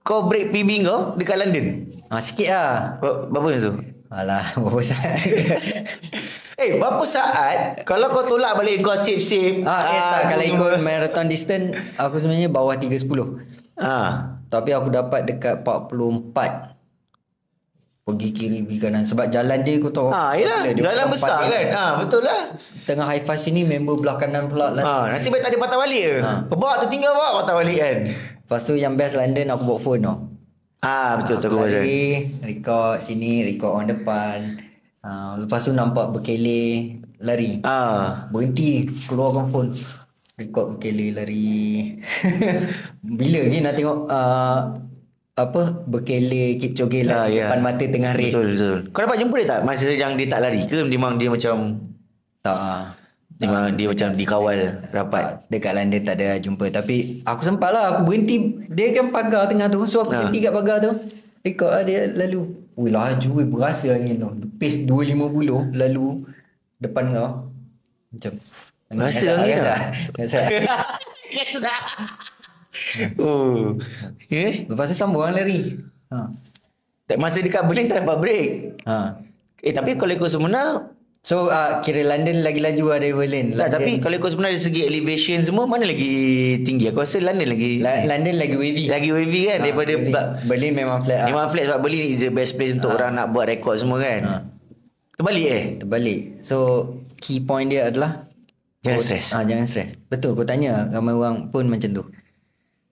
kau break PB kau dekat London. ha, sikit lah Ber- Berapa yang tu? alah berapa saat Eh, berapa saat kalau kau tolak balik kau save-save? ah, eh, tak kalau ikut marathon distance aku sebenarnya bawah 3.10 Ah. tapi aku dapat dekat 44 pergi kiri pergi kanan sebab jalan dia kau tahu Ha, yelah. Dia Jalan besar dia. kan? Ha, betul lah. tengah high five sini member belah kanan pula. Ha, nasib baik tak ada patah balik ke? Ha. Bawa tertinggal bawa patah balik kan? Lepas tu yang best London aku bawa phone tau. Ah, betul pasal. Lari, record sini, record on depan. Ha, lepas tu nampak berkele lari. Ah. Berhenti keluarkan phone. Record berkele lari. Bila lagi nak tengok uh, apa berkele Kipchoge Ah, lah ya. depan mata tengah race. Betul betul. Kau dapat jumpa dia tak masa yang dia tak lari ke memang dia macam Tak ah. memang dia macam dikawal rapat. Tak, dekat London tak ada jumpa Tapi aku sempat lah Aku berhenti Dia kan pagar tengah tu So aku Ha. berhenti kat pagar tu Record lah dia lalu Wih laju weh Berasa angin tu Pace 250 Lalu Depan kau Macam Rasa angin rasa, tak? rasa. Tak. Oh. Eh, Lepas tu sambung orang lari ha. tak masa dekat Berlin tak dapat break. Ha. Eh tapi kalau ikut sebenar So uh, kira London lagi laju lah dari Berlin lah London, tapi kalau ikut sebenar dari segi elevation semua mana lagi tinggi? Aku rasa London lagi La- London lagi wavy lagi wavy kan Ha, daripada Berlin, ba- Berlin memang flat ah. Memang flat sebab Berlin is the best place untuk orang nak buat rekod semua kan. Ha. Terbalik eh? Terbalik So key point dia adalah Jangan kau- stres. Ah, jangan stres. Betul kau tanya ramai orang pun macam tu.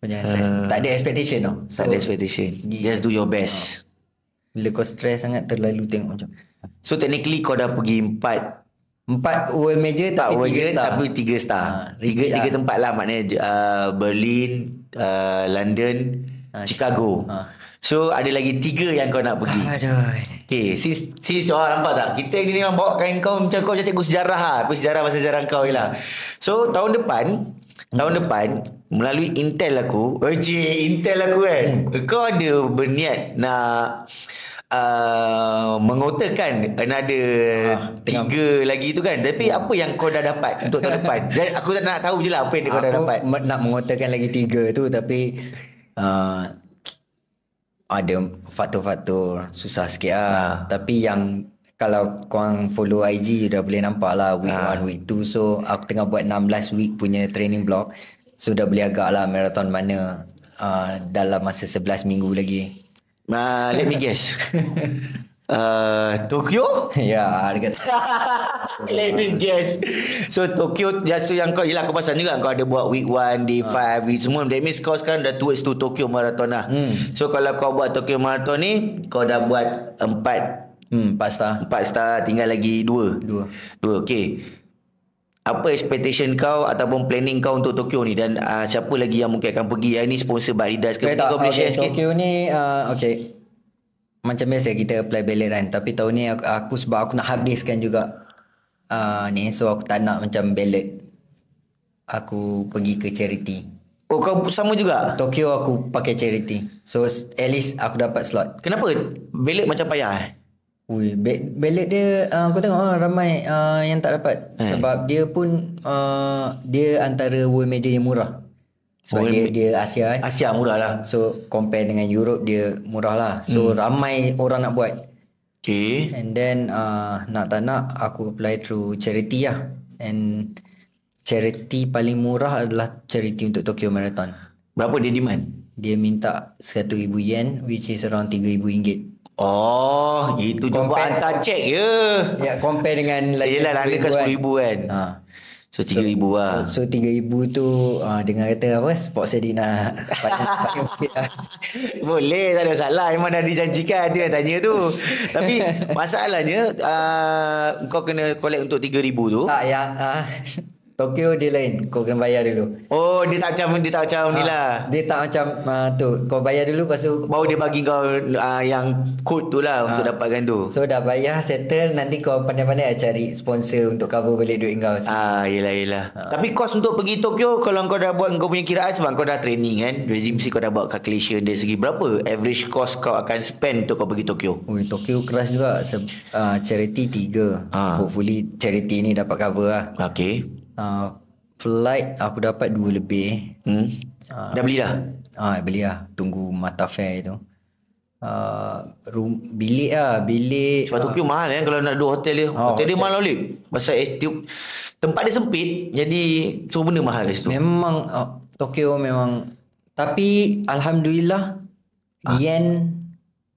Jangan stres. tak ada expectation tau. Uh. Tak ada expectation. Just do your best. Bila kau stres sangat terlalu tengok macam. So technically kau dah pergi empat Empat world major tak tapi tiga star. tapi tiga star. Ha, tiga tiga lah. tempat lah maknanya uh, Berlin, uh, London, Ha, Chicago. Ha. So ada lagi tiga yang kau nak pergi. Aduh. Okay, sis, sis orang nampak tak? Kita ni memang bawakan kau macam kau macam cikgu sejarah lah. Apa sejarah pasal sejarah kau je lah. So, tahun depan, tahun depan, melalui Intel aku, oh cik, Intel aku kan, kau ada berniat nak uh, mengotakan another tengah- tiga lagi tu kan. Tapi apa yang kau dah dapat untuk tahun depan? Jadi, aku tak nak tahu je lah apa yang kau dah Aku dapat. me- nak mengotakan lagi tiga tu tapi uh, ada faktor-faktor susah sikit lah. Ha. Tapi yang kalau korang follow IG you dah boleh nampak lah week Ha. 1, week 2. So aku tengah buat 16 week punya training block. So dah boleh agak lah marathon mana uh, dalam masa 11 minggu lagi. Uh, let me guess. uh, Tokyo? ya, kata. Let me guess. So Tokyo ya, so yang kau Yelah aku pasal juga Kau ada buat week 1 Day 5 Week semua That means kau sekarang Dah towards to Tokyo Marathon lah Hmm. So kalau kau buat Tokyo Marathon ni Kau dah buat 4 Hmm, pas star. 4 star Tinggal lagi 2 Dua. 2 okay apa expectation kau ataupun planning kau untuk Tokyo ni? Dan uh, siapa lagi yang mungkin akan pergi? Yang ni sponsor by Adidas ke? Okay, tak, kau boleh share okay, sikit. Tokyo ni uh, okay. Macam biasa kita apply ballot kan. Tapi tahun ni aku, aku sebab aku nak habiskan juga uh, ni. So aku tak nak macam ballot. Aku pergi ke charity. Oh kau sama juga? Tokyo aku pakai charity. So at least aku dapat slot. Kenapa? Ballot macam payah? eh Ui, ba- ballot dia uh, aku tengok uh, ramai uh, yang tak dapat Eh. sebab dia pun uh, dia antara world major yang murah. Sebab World dia dia Asia kan. Asia murah lah So compare dengan Europe dia murah lah. So hmm. ramai orang nak buat. okay And then uh, nak tak nak aku apply through charity lah. And charity paling murah adalah charity untuk Tokyo Marathon. berapa dia demand Dia minta 100,000 yen which is around 3,000 ringgit. Oh, itu jumpa hantar cek je. Ya compare dengan Yelah, London kan 10,000 kan. Ha. So 3000 lah. So 3000 tu uh, Dengar kata apa Sport saya nak lah Boleh tak ada masalah Memang dah dijanjikan Dia yang tanya tu Tapi masalahnya uh, Kau kena collect untuk 3000 tu Tak yang uh, Tokyo dia lain Kau kena bayar dulu Oh dia tak macam Dia tak macam ni lah Dia tak macam uh, tu Kau bayar dulu Lepas tu Baru dia bagi kau uh, Yang code tu lah Untuk dapatkan tu So dah bayar settle Nanti kau pandai-pandai lah cari sponsor Untuk cover balik duit kau Ah, yelah yelah. Tapi kos untuk pergi Tokyo kalau kau dah buat kau punya kiraan sebab kau dah training kan. Jadi mesti kau dah buat calculation dari segi berapa average cost kau akan spend untuk kau pergi Tokyo. Ui, Tokyo keras juga Se- uh, Charity tiga Ah. Hopefully charity ni dapat cover lah Okay. Uh, Flight aku dapat dua lebih Hmm. Dah beli dah? Ah beli lah Tunggu mata fair tu uh, room, Bilik lah Bilik Sebab Tokyo mahal kan kalau nak duduk hotel dia. Oh, hotel dia mahal balik. Pasal STU tempat dia sempit jadi semua benda mahal kat situ. Memang uh, Tokyo memang Tapi Alhamdulillah Yen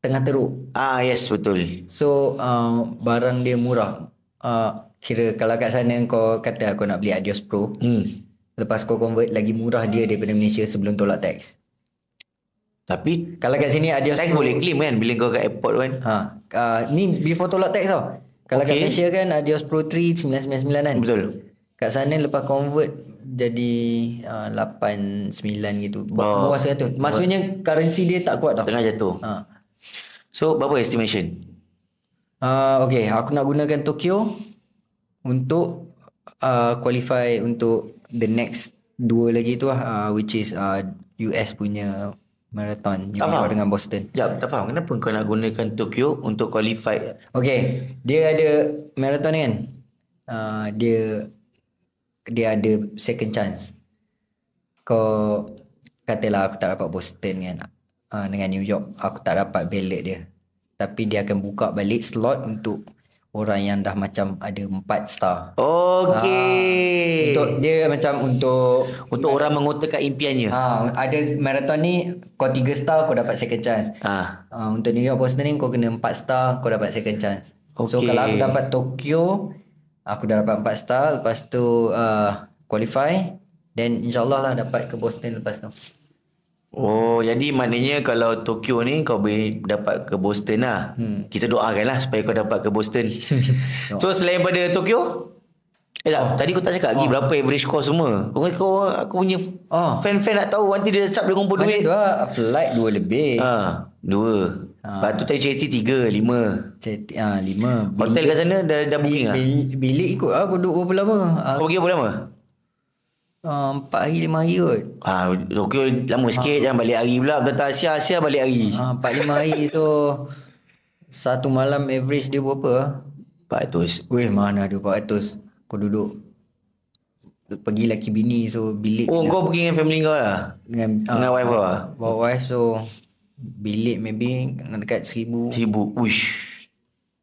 Tengah teruk Ah yes betul. So uh, Barang dia murah uh, Kira kalau kat sana kau kata kau nak beli Adios Pro Hmm. Lepas kau convert lagi murah dia daripada Malaysia sebelum tolak tax Tapi Kalau kat sini Adios tax Pro boleh claim kan bila kau kat airport kan. ha, uh, Ni before tolak tax tau Kalau kat Okay. Malaysia kan Adios Pro 3 999 kan Betul. Kat sana lepas convert jadi uh, 89 gitu. Oh. Bawah 100. Maksudnya currency dia tak kuat tau. Tengah jatuh. Ha. So berapa estimation? Uh, okay, aku nak gunakan Tokyo untuk uh, qualify untuk the next dua lagi tu lah uh, which is uh, US punya marathon Tak faham. dengan Boston. Sekejap, tak faham kenapa kau nak gunakan Tokyo untuk qualify Okay, dia ada marathon ni kan. Uh, dia dia ada second chance. Kau katalah aku tak dapat Boston kan. Uh, dengan New York aku tak dapat ballot dia. Tapi dia akan buka balik slot untuk orang yang dah macam ada 4 star. Okey. Untuk dia macam untuk Untuk orang mengotakkan impiannya. ha, ada marathon ni kau 3 star kau dapat second chance. Ah. Uh, untuk New York Boston ni kau kena 4 star kau dapat second chance. So Okey. kalau aku dapat Tokyo aku dah dapat 4 star lepas tu uh, qualify then insyaallah lah dapat ke Boston lepas tu. Oh, jadi maknanya kalau Tokyo ni kau boleh dapat ke Boston lah. Hmm. Kita doakan lah supaya kau dapat ke Boston. so selain pada Tokyo, Eh tak, oh. tadi kau tak cakap lagi berapa average cost semua. Kau, kau aku punya Oh. fan-fan nak tahu nanti dia cap dia kumpul duit. lah flight dua lebih. Ha, dua. Ha. Lepas tu tadi cerita tiga, lima. Ah, lima. Hotel kat sana dah, dah booking lah? Bil, bilik ikut lah aku duduk berapa lama. Kau pergi berapa lama? Ah, Empat hari lima hari kot. Ah, Tokyo lama sikit jangan balik hari pula. Betul Asia Asia balik hari. Ah, Empat lima hari so satu malam average dia berapa? 400. Weh mana ada 400 Kau duduk Pergi laki bini So bilik Oh, kau pergi dengan family kau lah? Dengan, Dengan wife kau lah? Bawa wife so Bilik maybe Dekat seribu Seribu. Uish.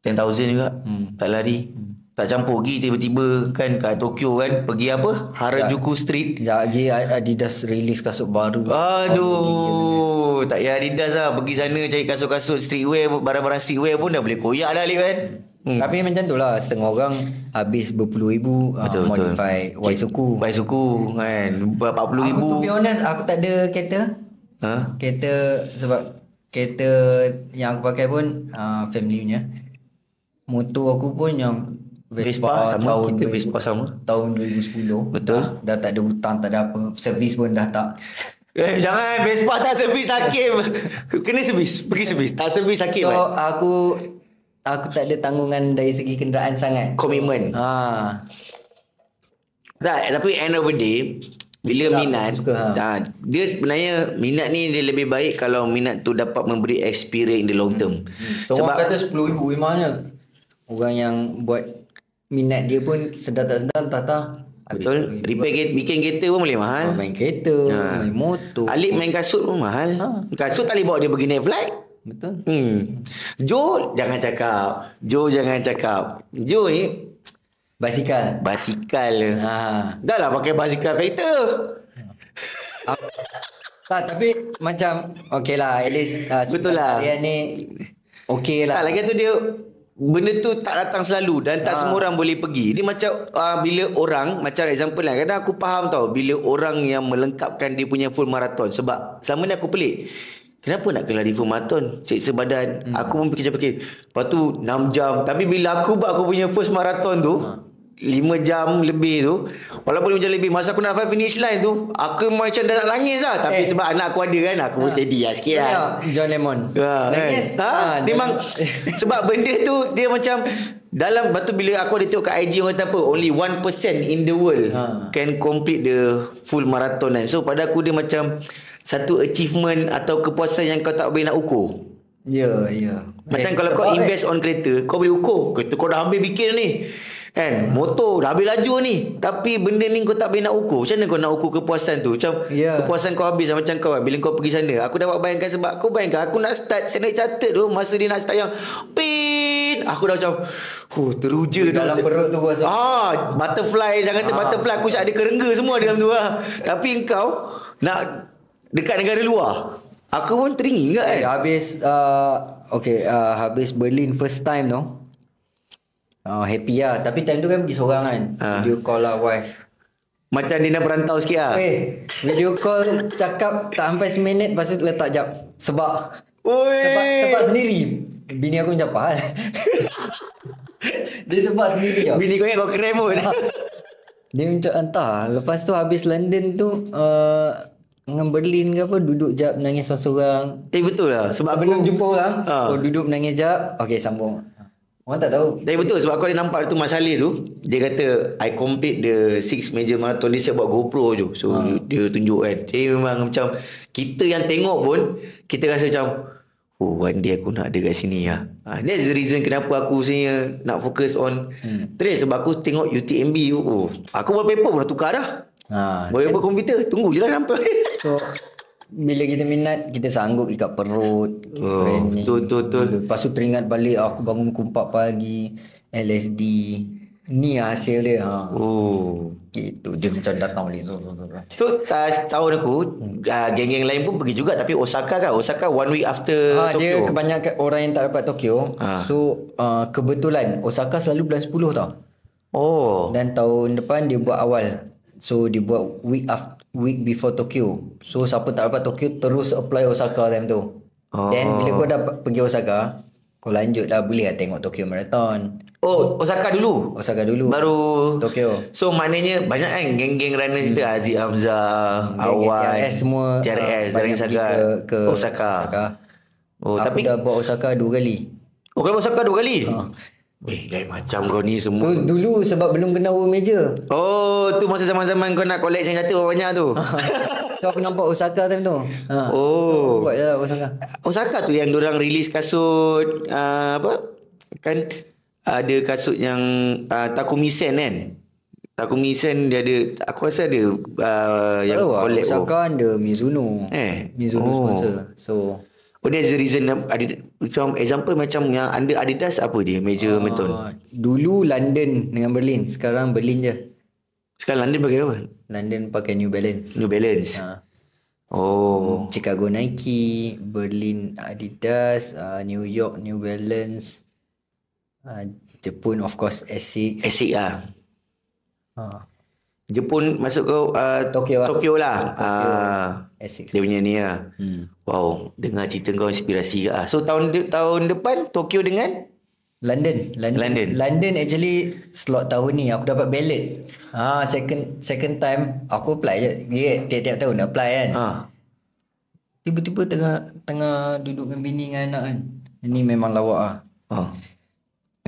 10,000 juga. Hmm. Tak lari. Hmm. Tak campur pergi tiba-tiba kan kat Tokyo kan. Pergi apa? Harajuku Street. Sekejap lagi Adidas release kasut baru Aduh. Tak payah Adidas lah. Pergi sana cari kasut-kasut streetwear. Barang-barang streetwear pun dah boleh koyak dah Alif kan. hmm. Tapi macam tu lah Setengah orang Habis berpuluh ribu Betul, uh. Modify Y suku Baik suku kan. Berapa puluh Aku ribu. to be honest Aku tak ada kereta Ha? Kereta Sebab Kereta Yang aku pakai pun uh, Family punya Motor aku pun yang Vespa sama. tahun Kita 2000 Vespa sama. tahun 2010 Betul. dah, dah tak ada hutang tak ada apa servis pun dah tak Eh jangan Vespa tak servis Hakim. Kena servis. Pergi servis. Tak servis Hakim. so kan? aku aku tak ada tanggungan dari segi kenderaan sangat Komitmen. ha Tak, tapi end of the day bila Tak, minat suka, ha. ha. dia sebenarnya minat ni dia lebih baik kalau minat tu dapat memberi experience in the long term. so Sebab orang kata 10 ribu memangnya orang yang buat minat dia pun sedar tak sedar tak tak betul repair kereta, bikin kereta pun boleh mahal. main kereta Ha. main motor Alik main kasut pun mahal. Kasut tak boleh bawa dia pergi naik flight. betul Hmm. Joe jangan cakap. Joe jangan cakap. Joe ni basikal basikal. ha Dah lah pakai basikal fighter. tak tapi macam okey lah at least uh, Betul lah. Harian ni okey Tak lagi tu dia benda tu tak datang selalu dan tak semua orang boleh pergi. Dia macam uh, bila orang macam example lah kadang aku faham tau bila orang yang melengkapkan dia punya full marathon sebab selama ni aku pelik. Kenapa nak kena lari full marathon? Seksa badan. Hmm. Aku pun fikir-fikir. Lepas tu 6 jam. Tapi bila aku buat aku punya first marathon tu, ha. 5 jam lebih tu Walaupun 5 jam lebih Masa aku nak finish line tu Aku macam dah nak nangis lah. Tapi eh. sebab anak aku ada kan Aku pun steady lah sikit kan. John Lemon. Ha, Nangis? Ha, ha, memang Sebab benda tu Dia macam Dalam Batu bila aku ada tengok kat IG Orang kata apa? Only 1% in the world ha. Can complete the Full marathon kan. So pada aku dia macam Satu achievement Atau kepuasan Yang kau tak boleh nak ukur. Ya yeah, ya. Yeah. Macam eh, kalau kau invest on kereta Kau boleh ukur. Kereta kau dah habis bikin ni Kan? Motor dah habis laju ni. Tapi benda ni kau tak boleh nak ukur. Macam mana kau nak ukur kepuasan tu? Macam yeah. Kepuasan kau habis lah Macam kau kan Bila kau pergi sana. Aku dapat bayangkan sebab Kau bayangkan Aku nak start Saya nak catat tu. Masa dia nak start yang Pin Aku dah macam Huh teruja Dalam tu. perut tu rasa. Ah, Butterfly Jangan kata ah. butterfly. Aku ada kerengga semua dalam tu lah. Tapi kau Nak Dekat negara luar. Aku pun teringin kan? Eh, Habis uh, Okay uh, Habis Berlin first time tu Oh, happy lah. Tapi time tu kan pergi seorang kan. Ha. Video call lah wife. Macam dia nak berantau sikit lah. Eh, video call cakap tak sampai seminit lepas tu letak jap. Sebab. Oi. Sebab, sebab sendiri. Bini aku macam apa hal? dia sebab sendiri tau. Bini kau ingat kau keren pun. dia macam entah. Lepas tu habis London tu. Uh, dengan Berlin ke apa Duduk jap Nangis seorang-seorang Eh betul lah Sebab Belum jumpa orang ha. oh, Duduk menangis jap Okay sambung Orang tak tahu. Tapi betul sebab aku ada nampak tu Mas Ali tu, dia kata I complete the six major marathon dia buat GoPro je. So ha. dia tunjuk kan. Jadi memang macam kita yang tengok pun kita rasa macam oh one day aku nak ada kat sini lah. Ha, that's the reason kenapa aku sebenarnya nak fokus on hmm. trail sebab aku tengok UTMB tu. Oh, aku buat paper pun dah tukar dah. Ha, Boleh buat komputer, tunggu je lah sampai. So bila kita minat kita sanggup ikat perut oh, betul betul betul. Lepas tu teringat balik aku bangun kumpak pagi LSD ni hasil dia ha. oh. Itu dia macam datang balik. So, so, so uh, tahun aku uh, geng-geng lain pun pergi juga tapi Osaka kan Osaka one week after ha, Tokyo? dia kebanyakan orang yang tak dapat Tokyo. Ha. so uh, kebetulan Osaka selalu bulan 10 tau. Oh. Dan tahun depan dia buat awal. So dia buat week after week before Tokyo. So siapa tak dapat Tokyo terus apply Osaka time tu. Oh. Then bila kau dah pergi Osaka, kau lanjut dah boleh lah tengok Tokyo Marathon. Oh, Osaka dulu? Osaka dulu. Baru Tokyo. So maknanya banyak kan geng-geng runner hmm. kita Aziz Hamzah, Awan, TRS semua TRS dari Osaka. Ke, ke Osaka. Osaka. Oh, Aku tapi dah buat Osaka dua kali. Oh, kau Osaka dua kali? Ha. Eh, lain macam kau ni semua. Tu dulu sebab belum kena world major. Oh, tu masa zaman-zaman kau nak collect senjata banyak tu. so aku nampak Osaka time tu. Ha. Oh. So, buat je Osaka. Osaka tu yang orang release kasut uh, apa? Kan ada kasut yang uh, Takumi Sen kan? Takumi Sen dia ada aku rasa ada uh, yang oh, collect. Osaka oh. ada Mizuno. Eh. Mizuno oh. sponsor. So Oh there's a reason Adidas, Macam example macam Yang anda Adidas apa dia? Major uh, Meton Dulu London Dengan Berlin Sekarang Berlin je. Sekarang London pakai apa? London pakai New Balance. New Balance? Uh. Oh. Chicago Nike Berlin Adidas uh, New York New Balance uh, Jepun of course Asics. Asics lah. Uh. Jepun masuk ke uh, Tokyo lah. Tokyo lah. Tokyo. Uh, dia punya ni lah. Hmm. Wow, dengar cerita kau inspirasi ke ah. So tahun de- tahun depan Tokyo dengan London. London. London. London actually slot tahun ni aku dapat ballot. Ha, second second time aku apply je. Dia tiap-tiap tahun apply kan. Ha. Tiba-tiba tengah tengah duduk dengan bini dengan anak kan. Ini memang lawak ah. Ha.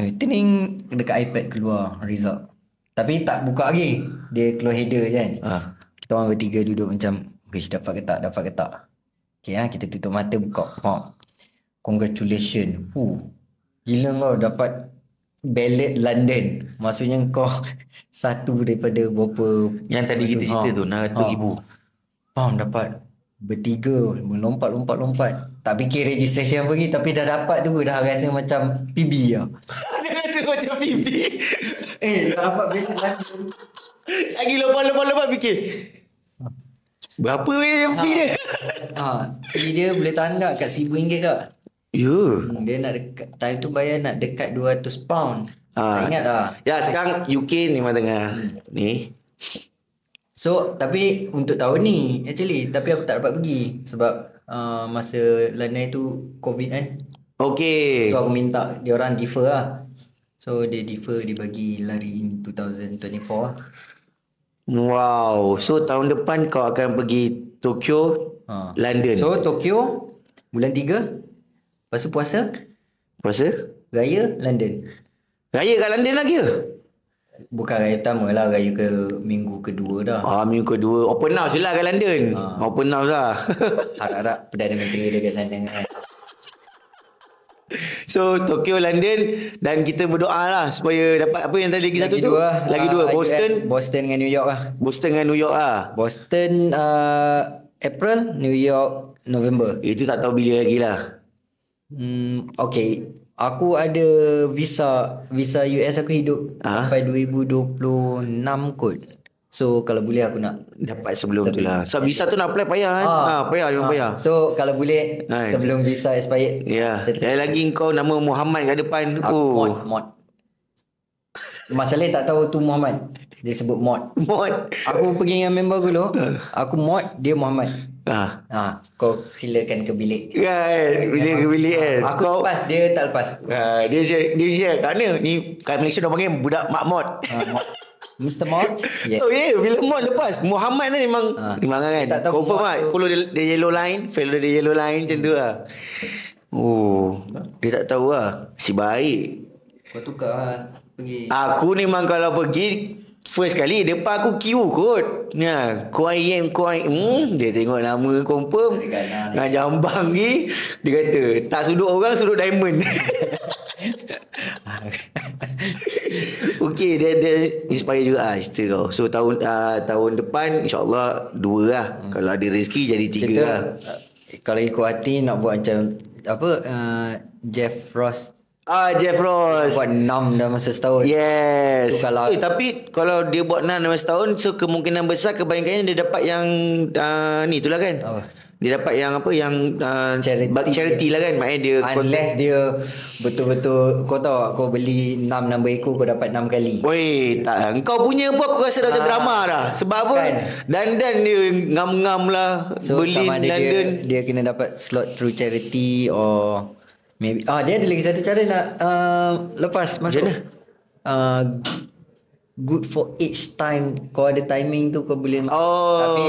Eh, tening dekat iPad keluar result. Tapi tak buka lagi. Dia keluar header je kan. Ha. Kita orang bertiga duduk macam, wish dapat ke tak, dapat ke tak. Okay ha, kita tutup mata buka. Pop. Congratulations. Huh. Gila kau dapat ballot London. Maksudnya kau satu daripada berapa. Yang tadi kita cerita ha. tu, 600 ha. ribu. Faham dapat. Bertiga, melompat-lompat-lompat. Tak fikir registration pergi tapi dah dapat tu dah rasa macam PB lah. Rasa macam PB. Eh, dapat bila. Lagi lompat-lompat-lompat fikir. Berapa ha. fee dia? Ha, fee dia boleh tahan tak kat RM1,000 tak? Ya. Hmm, Dia nak dekat time tu bayar nak dekat 200 pound. Ah. Tak ingat lah. Ya sekarang UK memang tengah ni. So tapi untuk tahun ni actually tapi aku tak dapat pergi sebab uh, masa London tu COVID kan. Okay. So aku minta dia orang defer lah. So dia defer dia bagi lari in 2024 lah. Wow. So tahun depan kau akan pergi Tokyo, Ha. London. So, Tokyo bulan 3 Lepas tu puasa puasa? Raya London Raya kat London lagi ke? Bukan raya pertama lah Raya ke minggu kedua dah Ah, minggu kedua. Open house lah kat London. Ah. Open house lah. Harap-harap Perdana Menteri dia kat sana kan so, Tokyo, London dan kita berdoa lah supaya dapat apa yang tadi lagi, satu tu? dua Lagi dua. US, Boston. Boston dengan New York lah Boston dengan New York lah. Boston uh, April New York November Itu tak tahu bila lagi lah. hmm, Okay Aku ada visa Visa US aku hidup Ah. Sampai 2026 kot So kalau boleh aku nak Dapat sebelum tu lah. So, visa tu nak apply payah kan? Ah. Ah, payah, memang payah. So kalau boleh Hai. Sebelum visa expired Ya. settle. Dan lagi kau nama Muhammad kat depan. Aku Oh. mod, mod. Masalahnya tak tahu tu Muhammad. Dia sebut mod. Mod. Aku pergi dengan member aku dulu. Aku mod, dia Muhammad. Ah. Ha, kau silakan ke bilik. Kan Bila ke bilik kan Aku lepas, dia tak lepas. Ah, dia dia kat mana ni kat Malaysia dia panggil budak mak mod. Ha, mod. Mr. Mod? Yeah. Oh yeah, bila mod lepas Muhammad ni memang Ah. memang kan. Tak tahu Confirm lah follow the, the yellow line, follow the yellow line macam tu lah. Oh, dia tak tahu lah. Si baik. Kau tukar lah. Pergi. Aku ni memang kalau pergi First kali depan aku queue kot. Ya, Kuai Yen Kuai. Hmm, Dia tengok nama confirm. Dekat lah, jambang ni Dia kata Tak sudut orang sudut diamond. Okay dia, dia inspire juga lah cerita kau. So tahun uh, tahun depan InsyaAllah Dua lah. Hmm. Kalau ada rezeki jadi tiga Kita, lah. uh, kalau ikut hati nak buat macam apa uh, Jeff Ross Ah Jeff Ross buat 6 dalam masa setahun. Yes. Tu kalau- eh, tapi kalau dia buat 6 dalam setahun so kemungkinan besar kebanyakannya dia dapat yang uh, ni itulah kan. Apa? Dia dapat yang apa yang uh, Charity. charity lah kan. Maknanya dia Unless dia betul-betul kau tahu tak, kau beli 6 number ekor kau dapat 6 kali. Woi, tak. Kau punya pun aku rasa dah macam Ah. drama dah. Sebab apa? Kan? Dan dan dia ngam-ngam lah. So beli sama ada dia, London. dia kena dapat slot through charity or maybe ah dia ada lagi satu cara nak uh, lepas masuk. mana? Uh, good for each time kau ada timing tu kau boleh Oh. tapi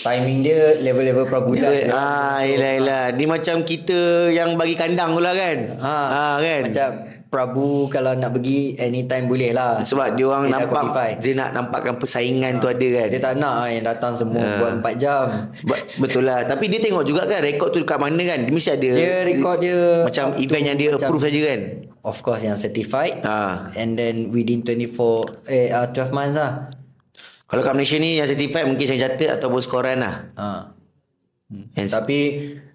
timing dia level-level prabudak. Ah, yelah, yelah. Ni macam kita yang bagi kandang tu lah kan. Ha, Ah, kan. Macam Prabu kalau nak pergi anytime boleh lah. Sebab dia orang nampak qualify. dia nak nampakkan persaingan tu ada kan. Dia tak nak lah yang datang semua buat 4 jam. Ba- Betul lah Tapi dia tengok juga kan Rekod tu dekat mana kan Dia mesti ada Dia record dia Macam event yang dia macam- approve saja kan Of course yang certified. Ah. And then within 24 eh uh, 12 months lah. Kalau kat Malaysia ni Yang certified mungkin saya catat Ataupun skoran lah Ha. Hmm. And- Tapi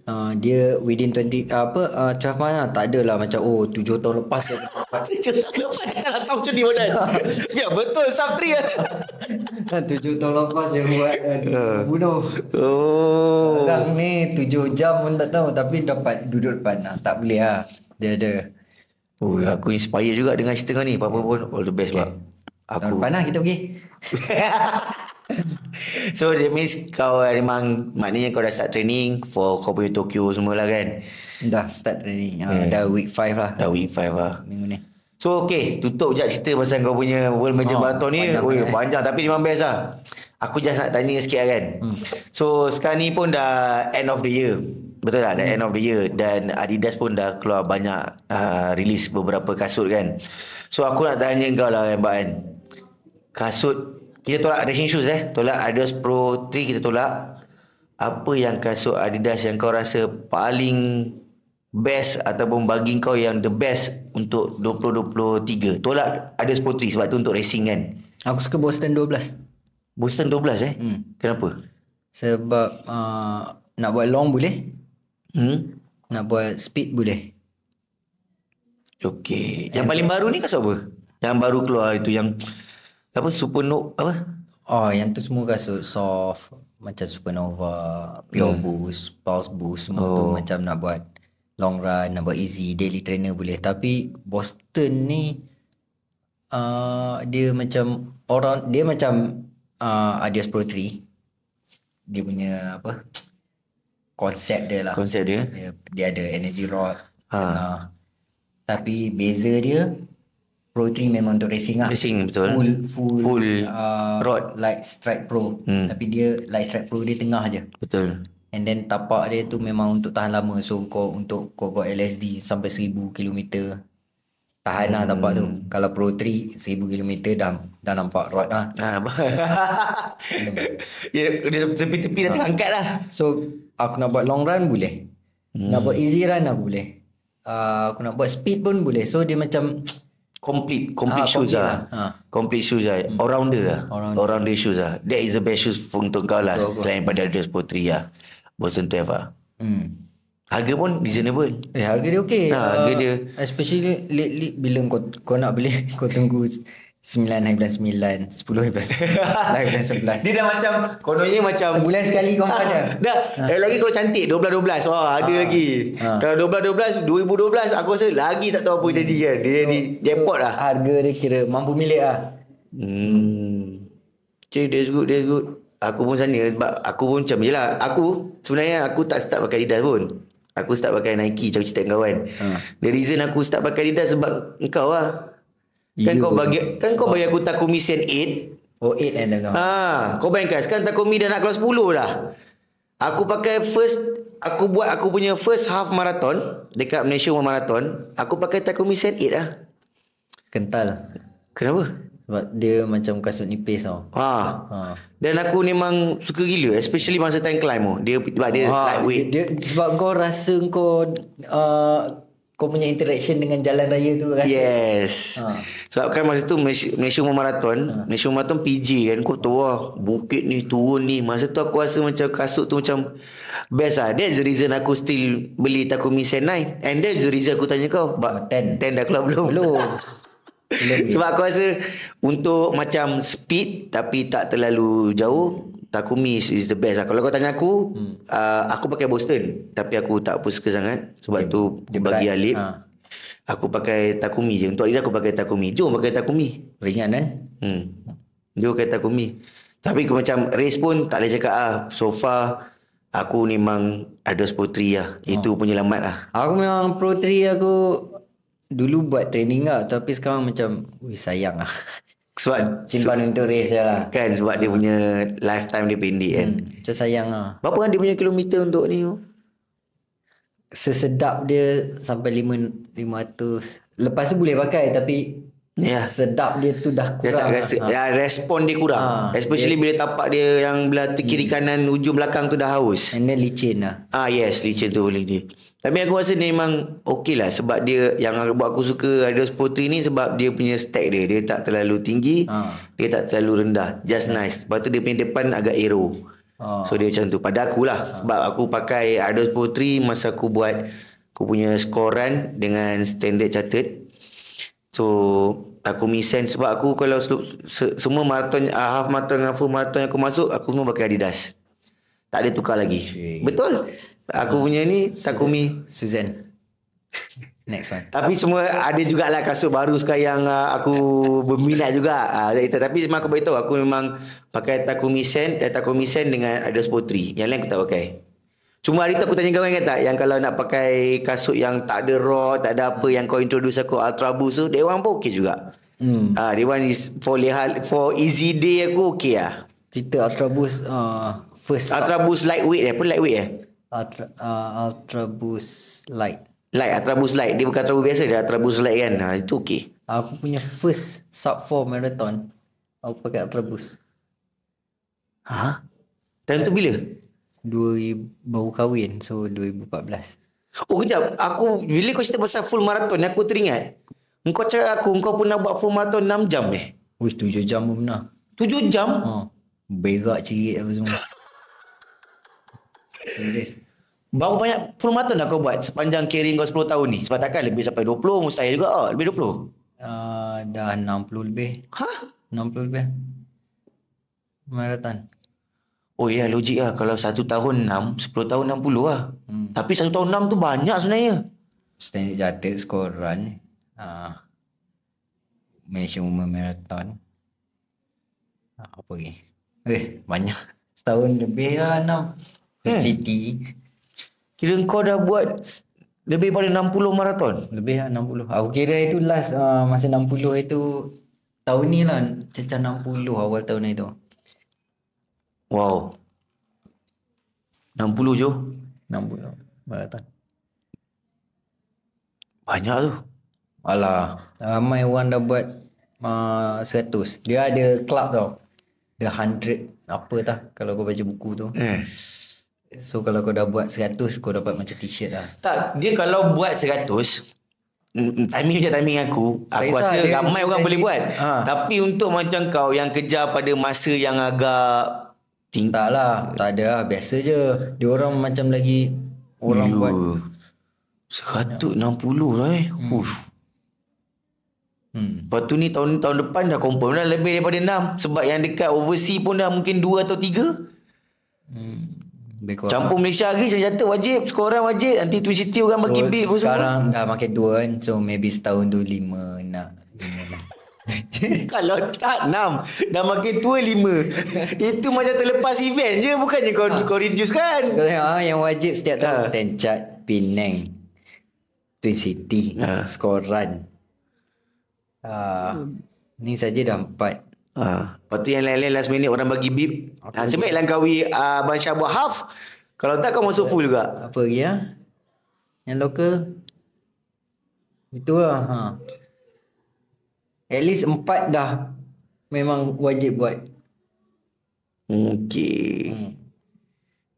uh, dia within 20 uh, apa uh, 12 months lah tak ada lah macam oh 7 tahun lepas dia dapat. Cerita lepas dia dah datang macam ni Wadan Ya betul 3 lah 7 tahun lepas dia buat uh, bunuh. Oh Orang ni 7 jam pun tak tahu tapi dapat duduk depan lah. Tak boleh lah. Dia ada. Oh, aku inspire juga dengan cerita kau ni. Apa-apa pun all the best, okay. Pak. Tahun Aku. depan lah kita pergi. so, that means kau memang, maknanya kau dah start training for kau punya Tokyo semua lah kan? Dah start training. Uh, Dah week 5 lah. Dah week 5 lah. Minggu ni. So, okay. Tutup je cerita pasal kau punya World Major Oh, Marathon ni. panjang sangat, eh. panjang. Tapi memang best lah. Aku just nak tanya sikit lah kan. Hmm. So, sekarang ni pun dah end of the year. Betul tak? Dah Hmm. end of the year. Dan Adidas pun dah keluar banyak uh, release beberapa kasut kan. So, aku nak tanya kau lah kan, Mbak kan. Kasut, kita tolak racing shoes eh. Tolak Adidas Pro 3 kita tolak. Apa yang kasut Adidas yang kau rasa paling best ataupun bagi kau yang the best untuk 2023? Tolak Adidas Pro 3 sebab tu untuk racing kan. Aku suka Boston 12. Boston 12 eh? Hmm. Kenapa? Sebab uh, nak buat long boleh. Hmm? Nak buat speed boleh. Okey. Yang paling baru ni kasut apa? Yang baru keluar itu yang apa Supernova apa? Oh yang tu semua kasut soft. Macam Supernova, Pure Hmm. Boost, Pulse Boost. Semua tu macam nak buat long run, nak buat easy, daily trainer boleh. Tapi Boston ni uh, dia macam orang dia macam uh, Adios Pro 3. Dia punya apa? Konsep dia lah. Konsep dia. Dia, dia ada energy rod. Ha. tengah. Tapi beza dia Pro 3 memang untuk racing lah. Racing betul. Full full, Full uh, rod. Light Strike Pro. Hmm. Tapi dia Light Strike Pro dia tengah je. Betul. And then tapak dia tu memang untuk tahan lama. So kau untuk kau buat LSD sampai 1000 km. Tahan lah tapak tu. Kalau Pro 3 1000 km dah dah nampak rod lah. Ha. ya, dia tepi-tepi dah terangkat lah. So aku nak buat long run boleh. Nak buat easy run aku boleh. Uh, aku nak buat speed pun boleh. So dia macam Complete, complete Ah, shoes complete lah. lah. Ah. Complete shoes lah. All-rounder lah. All-rounder. All-rounder shoes lah. That is the best shoes for untuk kau lah. Selain pada Adidas Pro 3 lah. Boston 12 lah. hmm. Harga pun reasonable. Eh harga dia okey. Ha, harga dia. Especially lately bila kau kau nak beli kau tunggu 9 hari bulan 9, 10 hari bulan 10, hari bulan 11. Dia dah macam Kononnya macam Sebulan sekali kau Ah, ada. Dah ha. Lagi kalau cantik 12-12 Wah ada lagi Ha. Kalau 12-12 2012 Aku rasa lagi tak tahu apa jadi kan Dia jadi jackpot lah Harga dia kira mampu milik lah. Hmm. Okay, that's good, that's good. Aku pun sana sebab aku pun macam je lah. Aku sebenarnya aku tak start pakai Adidas pun. Aku start pakai Nike macam cerita kawan. Ha. The reason aku start pakai Adidas sebab engkau lah. Kan kau bagi kan kau bagi aku Takumi Sen 8. Oh 8 and then Ha, kau bayangkan sekarang Takumi dah nak kelas 10 dah. Aku pakai first aku buat aku punya first half marathon dekat Malaysia One Marathon. Aku pakai Takumi Sen 8 lah. kental. Kenapa? Sebab dia macam kasut nipis tau. Ha. Ha. Dan aku memang suka gila especially masa time climb tu. Dia sebab dia Ha, lightweight. dia, dia, sebab kau rasa kau uh, kau punya interaction dengan jalan raya tu rasa. Yes. Ha. Sebab kan masa tu Malaysia, Malaysia Umar Marathon, Malaysia Umar Marathon PG kan kau tahu lah bukit ni turun ni. Masa tu aku rasa macam kasut tu macam best lah. That's the reason aku still beli Takumi Sen 9. And that's the reason aku tanya kau. But 10. 10 dah keluar? Belum. Belum. Sebab aku rasa untuk macam speed tapi tak terlalu jauh Takumi is, the best lah. Kalau kau tanya aku, hmm. uh, aku pakai Boston. Tapi aku tak apa suka sangat. Sebab tu dia bagi berat. Alip. Ha. Aku pakai Takumi je. Untuk Alip aku pakai Takumi. Jom pakai Takumi. Ringan kan? Hmm. Jom pakai Takumi. Tapi aku macam race pun tak boleh cakap ah. So far, aku memang ada spotri lah. Itu penyelamat lah. Aku memang pro 3 aku dulu buat training lah tapi sekarang macam wih sayang lah. Sebab Simpan untuk race je lah. kan sebab dia punya lifetime dia pendek kan. Hmm, macam sayang lah. Berapa kan dia punya kilometer untuk ni? Sesedap dia sampai 5 500. Lepas tu boleh pakai tapi Ya. sedap dia tu dah Dia tak kurang. rasa lah. ya, respon dia kurang. Ha, Especially bila tapak dia yang belah kiri kanan ujung belakang tu dah haus. And then licin lah. Ah yes, licin tu boleh dia. Tapi aku rasa dia memang okey lah sebab dia yang buat aku suka ada Spotri ni sebab dia punya stack dia. Dia tak terlalu tinggi, Ha. dia tak terlalu rendah. Just nice. Lepas tu dia punya depan agak arrow. Ha. So dia macam tu. Pada aku lah. Sebab aku pakai Ados Pro 3 masa aku buat aku punya skoran dengan standard chartered. So aku misen sebab aku kalau se- semua maraton uh, half marathon dengan full marathon yang aku masuk aku semua pakai Adidas. Tak ada tukar lagi. Cik. Betul. Aku punya ni Takumi. Susan. Next one. Tapi semua ada jugalah kasut baru sekarang yang uh, aku berminat juga. Uh, itu. Tapi memang aku beritahu aku memang pakai Takumi Sen, eh, Takumi Sen dengan Adidas Pro 3. Yang lain aku tak pakai. Cuma hari tu aku tanya kawan kan tak yang kalau nak pakai kasut yang tak ada rod, tak ada apa yang kau introduce aku Ultra Boost tu, dia orang pun okey juga. Hmm. Ah, dia is for lehal, for easy day aku okey lah. Cerita Ultra Boost uh, first Ultra Boost lightweight eh, apa lightweight eh? Ultra, uh, Ultra Boost Light. Light, Ultra Boost light. Dia bukan Ultra biasa, dia Ultra Boost light kan. Ha, itu okey. Aku punya first sub 4 marathon aku pakai Ultra Boost. Ha? Time tu bila? 2000 baru kahwin so 2014. Oh kejap, aku bila kau cerita pasal full marathon aku teringat. Engkau cakap aku engkau pernah buat full marathon 6 jam eh? Wih 7 jam pun pernah. 7 jam? Ha. Berak cerit apa semua. Baru banyak full marathon dah kau buat sepanjang carrying kau 10 tahun ni? Sebab takkan lebih sampai 20, mustahil juga. Oh, lebih 20? Uh, ah, dah 60 lebih. Hah? 60 lebih. Marathon. Oh ya, logik lah. Kalau 1 tahun 6, 10 tahun 60 lah. Hmm. Tapi 1 tahun 6 tu banyak sebenarnya. Standard jatuh skor run. Uh, Malaysia Women Marathon. Uh, apa lagi? Eh, banyak. Setahun lebih lah, 6. Hmm. City. Kira kau dah buat lebih pada 60 maraton? Lebih lah 60. Aku kira itu last uh, masa 60 itu tahun ni lah. Cacar 60 awal tahun itu. Wow. 60 je? 60 maraton. Banyak tu. Alah. Ramai orang dah buat uh, 100. Dia ada club tau. The 100 apa tah kalau kau baca buku tu. Hmm. So kalau kau dah buat 100 kau dapat macam t-shirt lah. Tak Dia kalau buat 100 mm, Timing macam timing aku Aku Tak rasa dia- ramai orang dia- boleh buat Ha. Tapi untuk macam kau Yang kejar pada masa yang agak tinggi Tak lah, tak ada lah. Biasa je. Dia orang macam lagi orang buat. 160 lah eh hmm. Uff. Hmm. Lepas tu ni tahun tahun depan dah confirm dah lebih daripada 6 Sebab yang dekat overseas pun dah mungkin 2 atau 3 Lebih kurang. Campur Malaysia lagi saya jatuh wajib Sekoran wajib Nanti Twin City orang bagi so, bil pun semua sekarang dah makin dua kan. So maybe setahun tu lima nak. Lima. Kalau tak 6 Dah makin tua 5 Itu macam terlepas event je Bukannya kau, kau reduce kan Kau tengok ah, yang wajib setiap tahun. Ah. Stand Chart, Penang, Twin City. Score Run. Ah, ni saja dah empat. Ha. Lepas tu yang lain-lain last minute orang bagi bib ha, Sebaik langkawi uh, Abang Syah buat half Kalau tak kau masuk full juga Apa lagi ah? Yang lokal? Itu lah. Ha. At least empat dah memang wajib buat. Okay Hmm.